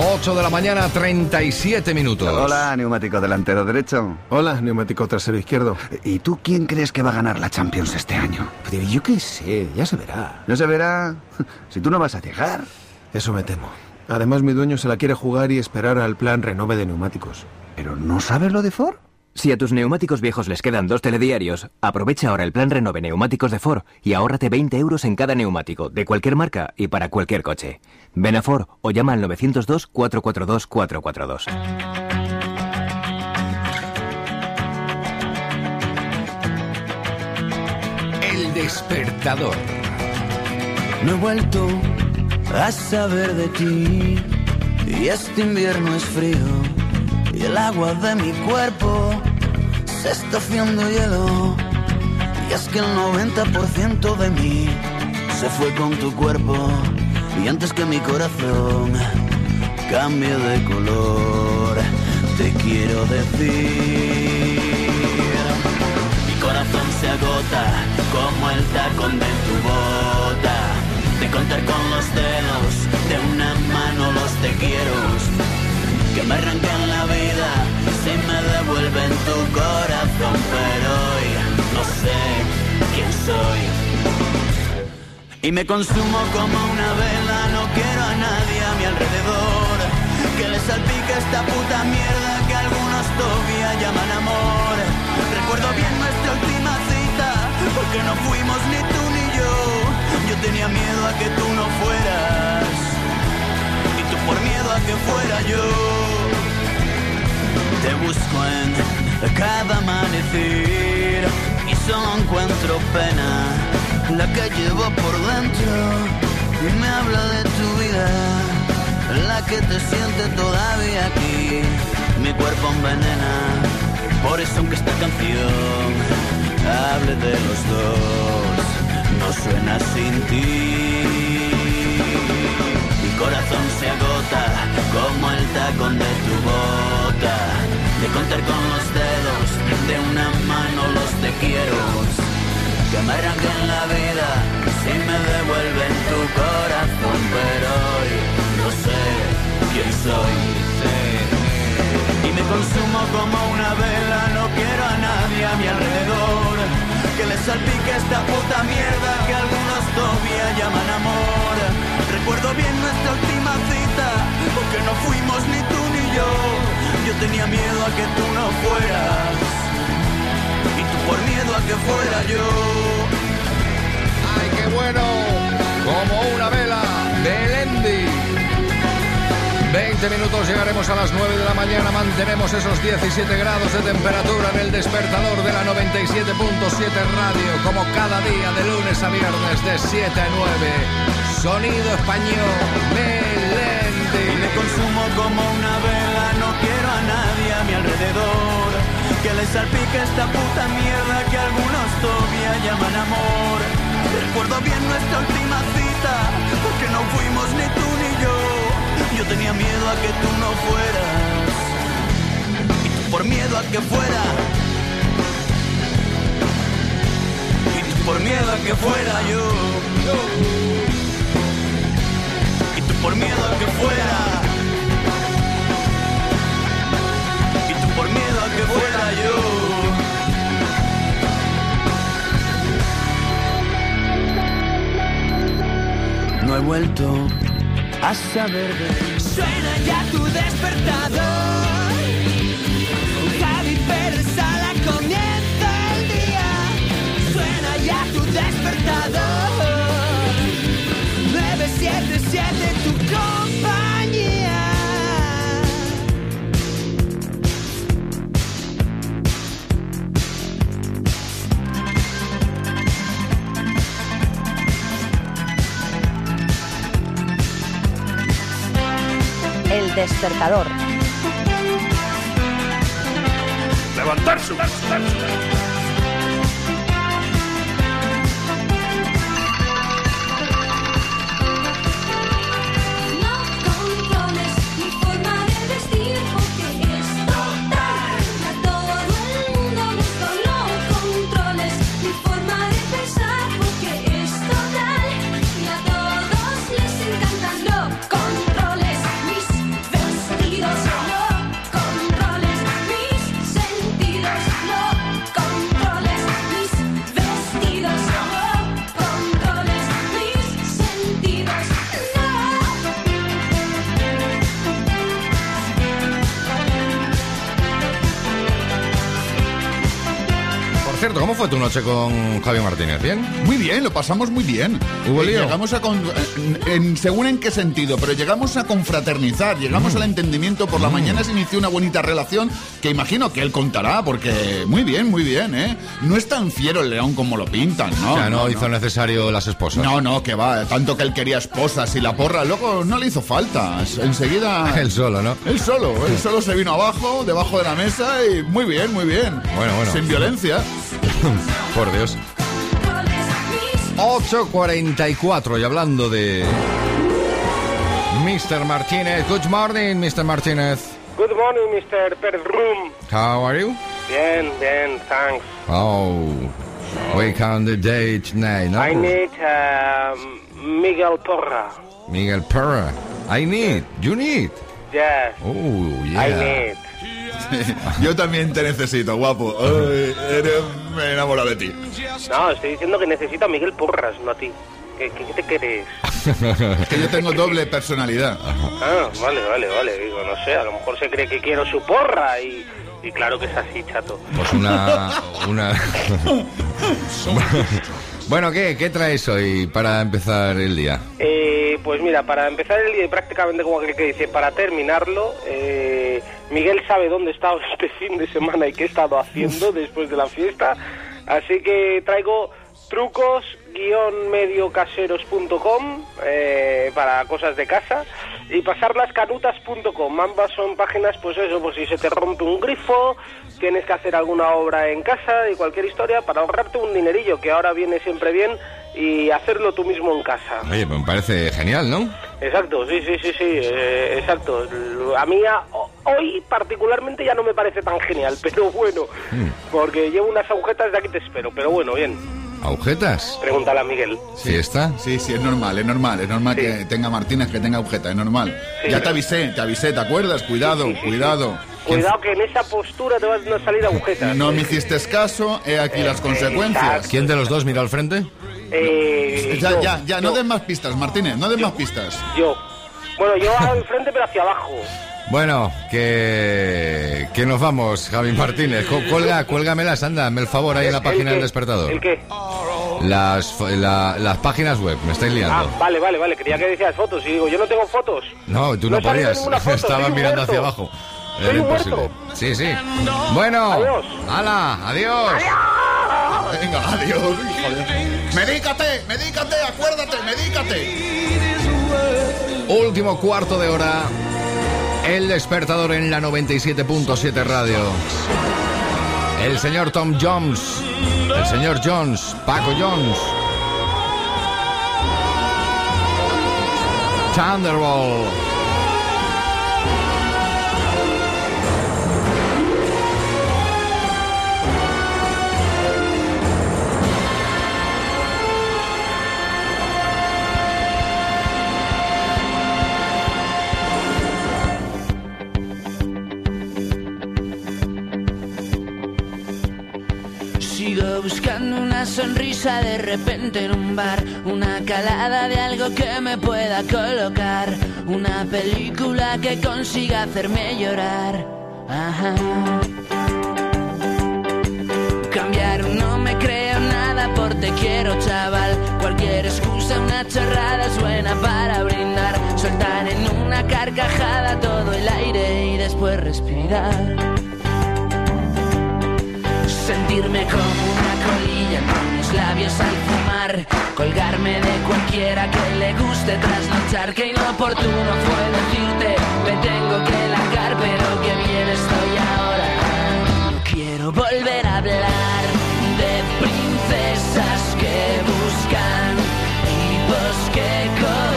8 de la mañana, 37 minutos. Hola, neumático delantero derecho. Hola, neumático trasero izquierdo. ¿Y tú quién crees que va a ganar la Champions este año? Yo qué sé, ya se verá. No se verá si tú no vas a llegar. Eso me temo. Además, mi dueño se la quiere jugar y esperar al plan renove de neumáticos. ¿Pero no sabes lo de Ford? Si a tus neumáticos viejos les quedan dos telediarios, aprovecha ahora el plan Renove Neumáticos de Ford y ahórrate 20 euros en cada neumático, de cualquier marca y para cualquier coche. Ven a Ford o llama al 902-442-442. El despertador. No he vuelto a saber de ti. Y este invierno es frío. Y el agua de mi cuerpo se está haciendo hielo. Y es que el 90% de mí se fue con tu cuerpo. Y antes que mi corazón cambie de color, te quiero decir. Mi corazón se agota como el tacón de tu bota. De contar con los dedos de una mano los te quiero. Me arrancan la vida si me devuelven tu corazón. Pero hoy no sé quién soy. Y me consumo como una vela, no quiero a nadie a mi alrededor. Que le salpique esta puta mierda que algunos todavía llaman amor. Recuerdo bien nuestra última cita, porque no fuimos ni tú ni yo. Yo tenía miedo a que tú no fueras, y tú por miedo a que fuera yo. Te busco en cada amanecer y solo encuentro pena. La que llevo por dentro y me habla de tu vida, la que te siente todavía aquí, mi cuerpo envenena, por eso aunque esta canción hable de los dos, no suena sin ti. Mi corazón se agota como el tacón de tu bota, de contar con los dedos de una mano los te quiero. Que me arranquen la vida si me devuelven tu corazón, tenía miedo a que tú no fueras y tú por miedo a que fuera yo. ¡Ay, qué bueno! Como una vela de Lendi. 20 minutos llegaremos a las 9 de la mañana. Mantenemos esos 17 grados de temperatura en el despertador de la 97.7 radio, como cada día de lunes a viernes de 7 a 9. Sonido español, Melendi. Y me consumo como una alrededor. Que les salpique esta puta mierda que algunos todavía llaman amor. Recuerdo bien nuestra última cita, porque no fuimos ni tú ni yo. Yo tenía miedo a que tú no fueras, y tú por miedo a que fuera. Y tú por miedo a que fuera yo. Y tú por miedo a que fuera. Miedo a que fuera yo. No he vuelto a saber de Suena ya tu despertador. Javi Pérez Sala comienza el día. Suena ya tu despertador. 977 tu compañía. Despertador. Levantarse. Fue tu noche con Javi Martínez? ¿Bien? Muy bien, lo pasamos muy bien. ¿Hubo Eh, lío? Llegamos a con- en, en- según en qué sentido, pero llegamos a confraternizar, llegamos Mm. al entendimiento. Por la mañana se inició una bonita relación que imagino que él contará, porque muy bien, muy bien, ¿eh? No es tan fiero el león como lo pintan, ¿no? o sea, no, hizo necesario las esposas. No, no, que va, tanto que él quería esposas y la porra, luego no le hizo falta. Enseguida. Él solo, ¿no? Él solo, él solo se vino abajo, debajo de la mesa y muy bien, muy bien. Bueno, bueno. Sin violencia. Por Dios. 8.44 y hablando de... Mr. Martínez. Good morning, Mr. Martínez. Good morning, Mr. Perroom. How are you? Bien, bien, thanks. Oh, we count the day tonight, no? I need uh, Miguel Porra. Miguel Perra. I need. You need. Yes, Oh, yeah. I need. Yo también te necesito, guapo. Ay, eres- me he enamorado de ti. No, estoy diciendo que necesito a Miguel Porras, no a ti. ¿Qué, qué, qué te crees? Es que yo tengo doble personalidad. Ah, vale, vale, vale. Digo, no sé, a lo mejor se cree que quiero su porra y, y claro que es así, chato. Pues una... una... bueno, ¿qué, ¿qué traes hoy para empezar el día? Eh, pues mira, para empezar el día prácticamente como aquel que dice, para terminarlo, eh, Miguel sabe dónde he estado este fin de semana y qué he estado haciendo después de la fiesta, así que traigo trucos mediocaseros.com eh, para cosas de casa y pasarlascanutas.com ambas son páginas pues eso pues si se te rompe un grifo tienes que hacer alguna obra en casa y cualquier historia para ahorrarte un dinerillo que ahora viene siempre bien y hacerlo tú mismo en casa Oye, pues me parece genial, ¿no? Exacto, sí, sí, sí, sí, eh, exacto. A mí a- ho- hoy particularmente ya no me parece tan genial, pero bueno, porque llevo unas agujetas de aquí te espero, pero bueno, bien. ¿Agujetas? Pregúntale a Miguel. ¿Fiesta? Sí, sí, es normal, es normal, es normal que tenga Martínez, que tenga agujeta, es normal. Sí. ya te avisé, te avisé, ¿te acuerdas? Cuidado, cuidado. Cuidado que en esa postura te van a salir agujetas. No me hiciste caso, he aquí las consecuencias. ¿Quién de los dos mira al frente? Eh, Ya, yo, ya, ya, no des más pistas, Martínez, no des más pistas. yo. Bueno, yo al frente pero hacia abajo. Bueno, que, que nos vamos, Javi Martínez. Cuelga, cuélgamelas, anda, hazme el favor ahí en la ¿El página qué? del despertador. ¿El qué? Las, la- las páginas web, me estáis Ah, liando. vale, vale, vale, creía que decías fotos y digo, yo no tengo fotos. No, tú No no, podías. foto, un mirando muerto. hacia abajo. Soy Era un imposible. muerto. Sí, sí. Bueno. Adiós. ¡Hala! ¡Adiós! Venga, adiós. joder. Medícate, medícate, acuérdate, medícate. Último cuarto de hora. El despertador en la 97.7 radio. El señor Tom Jones. El señor Jones. Paco Jones. Thunderbolt. Sigo buscando una sonrisa de repente en un bar, una calada de algo que me pueda colocar, una película que consiga hacerme llorar. Ajá. Cambiar no me creo nada por te quiero chaval, cualquier excusa, una chorrada es buena para brindar, soltar en una carcajada todo el aire y después respirar. Sentirme como una colilla con mis labios al fumar. Colgarme de cualquiera que le guste trasnochar Que inoportuno fue decirte me tengo que largar Pero que bien estoy ahora Quiero volver a hablar de princesas que buscan Tipos que coleccionar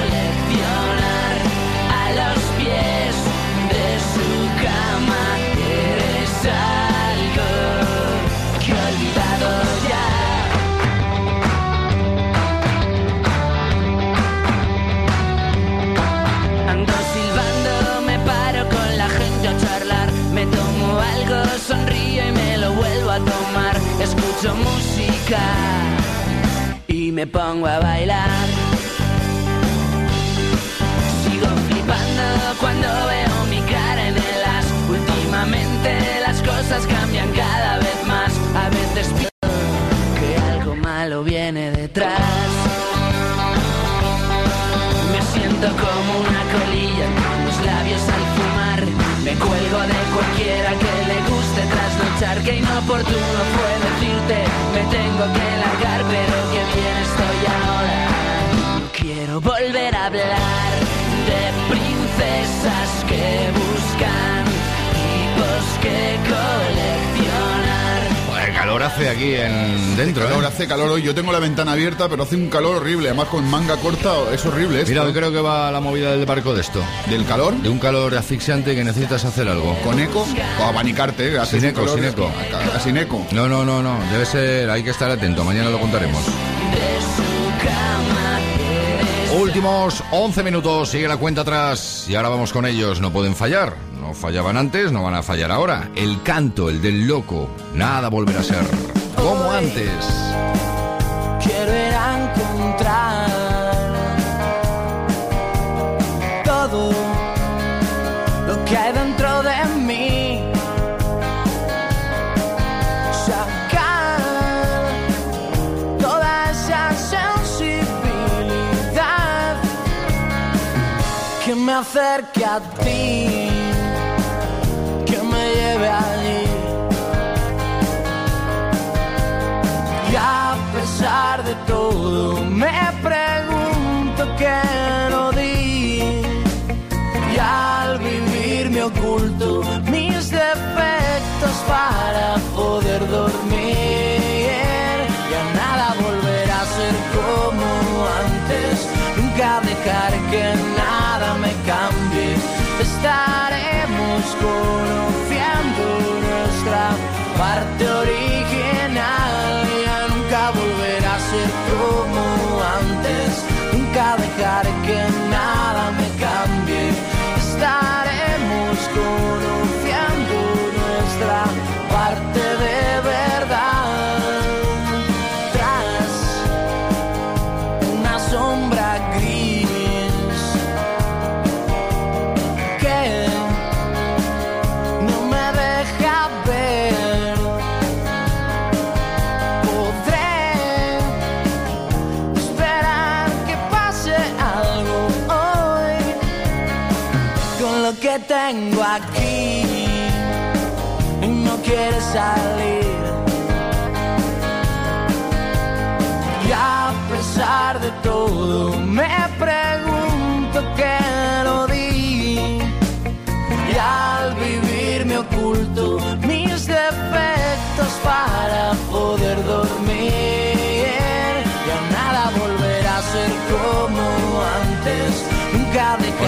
pongo a bailar. Sigo flipando cuando veo mi cara en el as. Últimamente las cosas cambian cada vez más. A veces pienso viene detrás. Me siento como una colilla con los labios al fumar. Me cuelgo de cualquiera que le guste trasnochar. Que inoportuno fue decirte, me tengo que largar, hablar de princesas que buscan tipos que coleccionar. Joder, calor hace aquí en dentro, calor, ¿eh? hace calor hoy. Yo tengo la ventana abierta, pero hace un calor horrible. Además, con manga corta, es horrible. Mira, hoy creo que va la movida del barco de esto. ¿Del calor? De un calor asfixiante que necesitas hacer algo. ¿Con eco? O abanicarte, ¿eh? Sin eco, calor- sin eco. a- a- Sin eco. No, no, no, no. Debe ser, hay que estar atento. Mañana lo contaremos. Últimos 11 minutos, sigue la cuenta atrás y ahora vamos con ellos. No pueden fallar. No fallaban antes, no van a fallar ahora. El canto, el del loco. Nada volverá a ser como antes. Quiero encontrar todo lo que hay dentro de mí. Acerque a ti, que me lleve allí. Y a pesar de todo, me pregunto qué no di. Y al vivir me oculto mis defectos para poder dormir. Ya nada volverá a ser como antes. Nunca dejar tengo aquí y no quiere salir. Y a pesar de todo,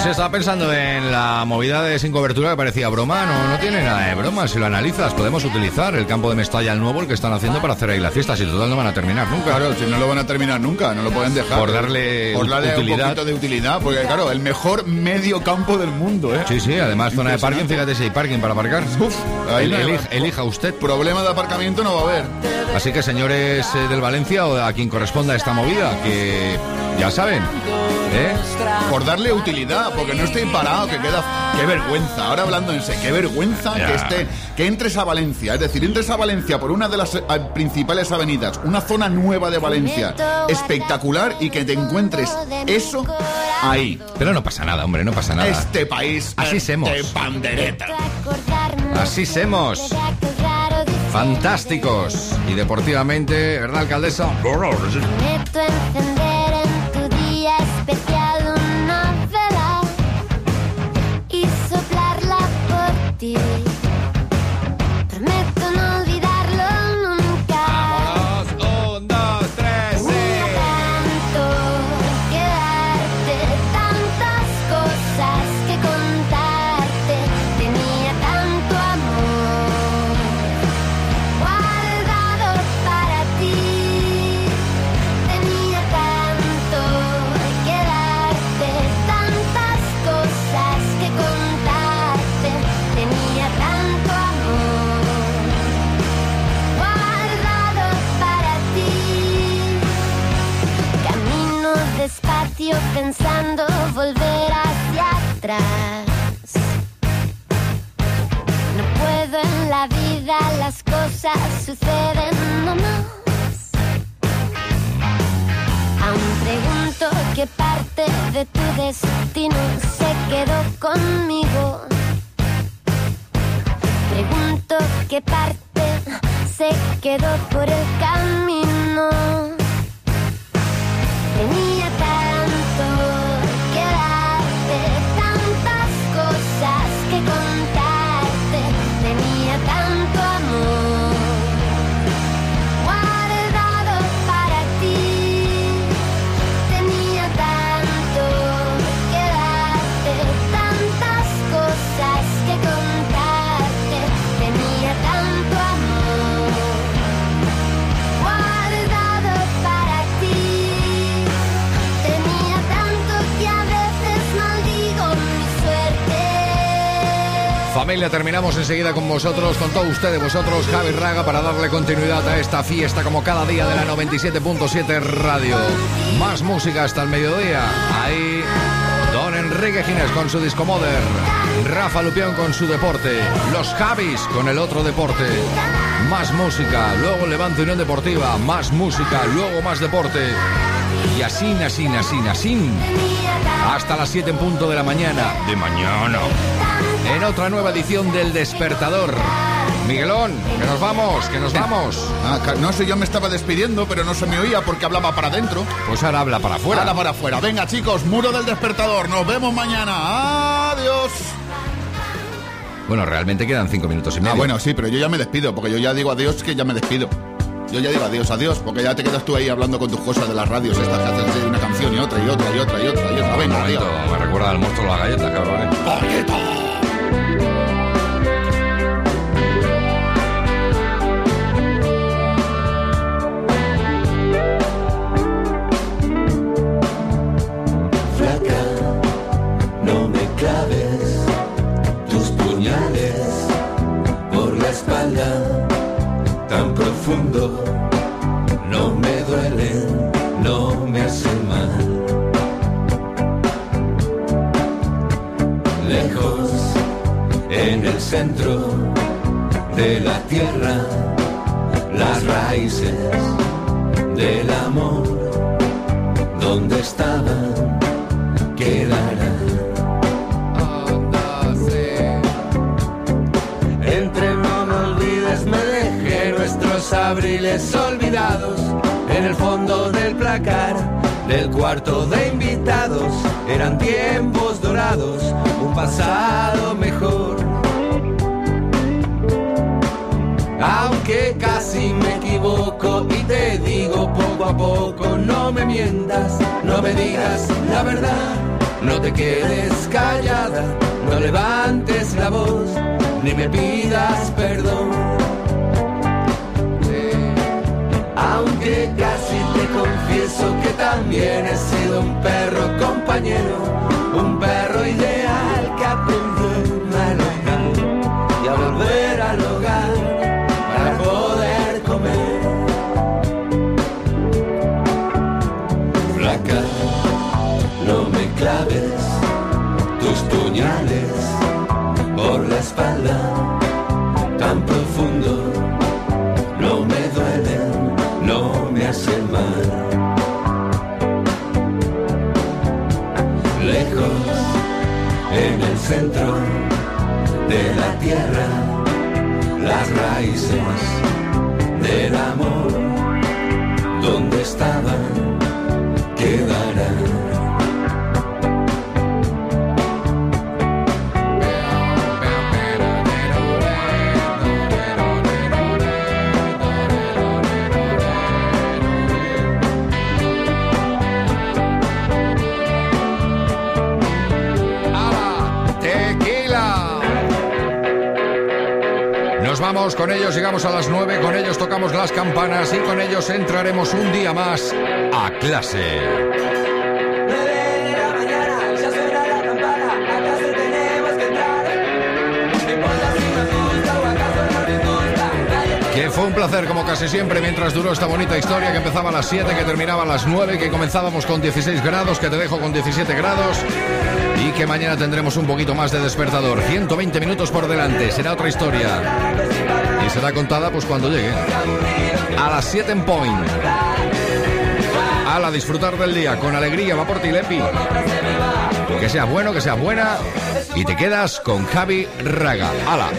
Pues estaba pensando en la movida de sin cobertura que parecía broma. No, no tiene nada de broma. Si lo analizas, podemos utilizar el campo de Mestalla el nuevo, el que están haciendo para hacer ahí las fiestas. Y total no van a terminar nunca. Claro, si no lo van a terminar nunca, no lo pueden dejar. Por darle Por darle utilidad. un poquito de utilidad, porque claro, el mejor medio campo del mundo, ¿eh? Sí, sí, además zona de parking, fíjate si hay parking para aparcar. ahí El- elija, elija usted. Problema de aparcamiento no va a haber. Así que señores eh, del Valencia o a quien corresponda esta movida, que ya saben, ¿eh? Por darle utilidad, porque no estoy parado, que queda. Qué vergüenza. Ahora hablando en serio, qué vergüenza Ya. que esté, que entres a Valencia. Es decir, entres a Valencia por una de las eh, principales avenidas, una zona nueva de Valencia, espectacular, y que te encuentres eso ahí. Pero no pasa nada, hombre, no pasa nada. Este país Así semos. de pandereta. Así semos. Fantásticos. Y deportivamente, ¿verdad, alcaldesa? Prometo encender en tu día especial pensando volver hacia atrás. No puedo en la vida, las cosas suceden nomás. Aún pregunto qué parte de tu destino se quedó conmigo. Pregunto qué parte se quedó por el camino. Tenía Familia, terminamos enseguida con vosotros, con todos ustedes, vosotros, Javi Raga, para darle continuidad a esta fiesta como cada día de la 97.7 Radio. Más música hasta el mediodía. Ahí, Don Enrique Ginés con su disco Mother, Rafa Lupión con su deporte, los Javis con el otro deporte. Más música, luego Levante Unión Deportiva, más música, luego más deporte. Y así, así, así, así. Hasta las 7 en punto de la mañana. De mañana. En otra nueva edición del Despertador. Miguelón, que nos vamos, que nos vamos. Ah, no sé, yo me estaba despidiendo, pero no se me oía porque hablaba para adentro. Pues ahora habla para afuera. Habla para afuera. Venga, chicos, muro del despertador. Nos vemos mañana. Adiós. Bueno, realmente quedan cinco minutos y medio. Ah, bueno, sí, pero yo ya me despido, porque yo ya digo adiós que ya me despido. Yo ya digo adiós, adiós, porque ya te quedas tú ahí hablando con tus cosas de las radios estas que haces de una canción y otra y otra y otra y otra y otra. Venga, adiós. me recuerda al monstruo de la galleta, cabrón. ¿eh? Música centro de la tierra, las raíces del amor donde estaban quedarán. Entre no me olvides, me dejé nuestros abriles olvidados en el fondo del placar del cuarto de invitados. Eran tiempos dorados, un pasado mejor. Aunque casi me equivoco y te digo poco a poco, no me mientas, no me digas la verdad, no te quedes callada, no levantes la voz, ni me pidas perdón. Aunque casi te confieso que también he sido un perro compañero, un perro centro de la tierra, las raíces del amor, Con ellos, llegamos a las 9, con ellos tocamos las campanas y con ellos entraremos un día más a clase. Que fue un placer, como casi siempre, mientras duró esta bonita historia que empezaba a las 7, que terminaba a las 9, que comenzábamos con 16 grados, que te dejo con 17 grados y que mañana tendremos un poquito más de despertador. 120 minutos por delante, será otra historia. Y será contada pues cuando llegue. A las 7 en point. Ala, disfrutar del día con alegría, va por ti, Lepi. Que sea bueno, que sea buena. Y te quedas con Javi Raga. Ala,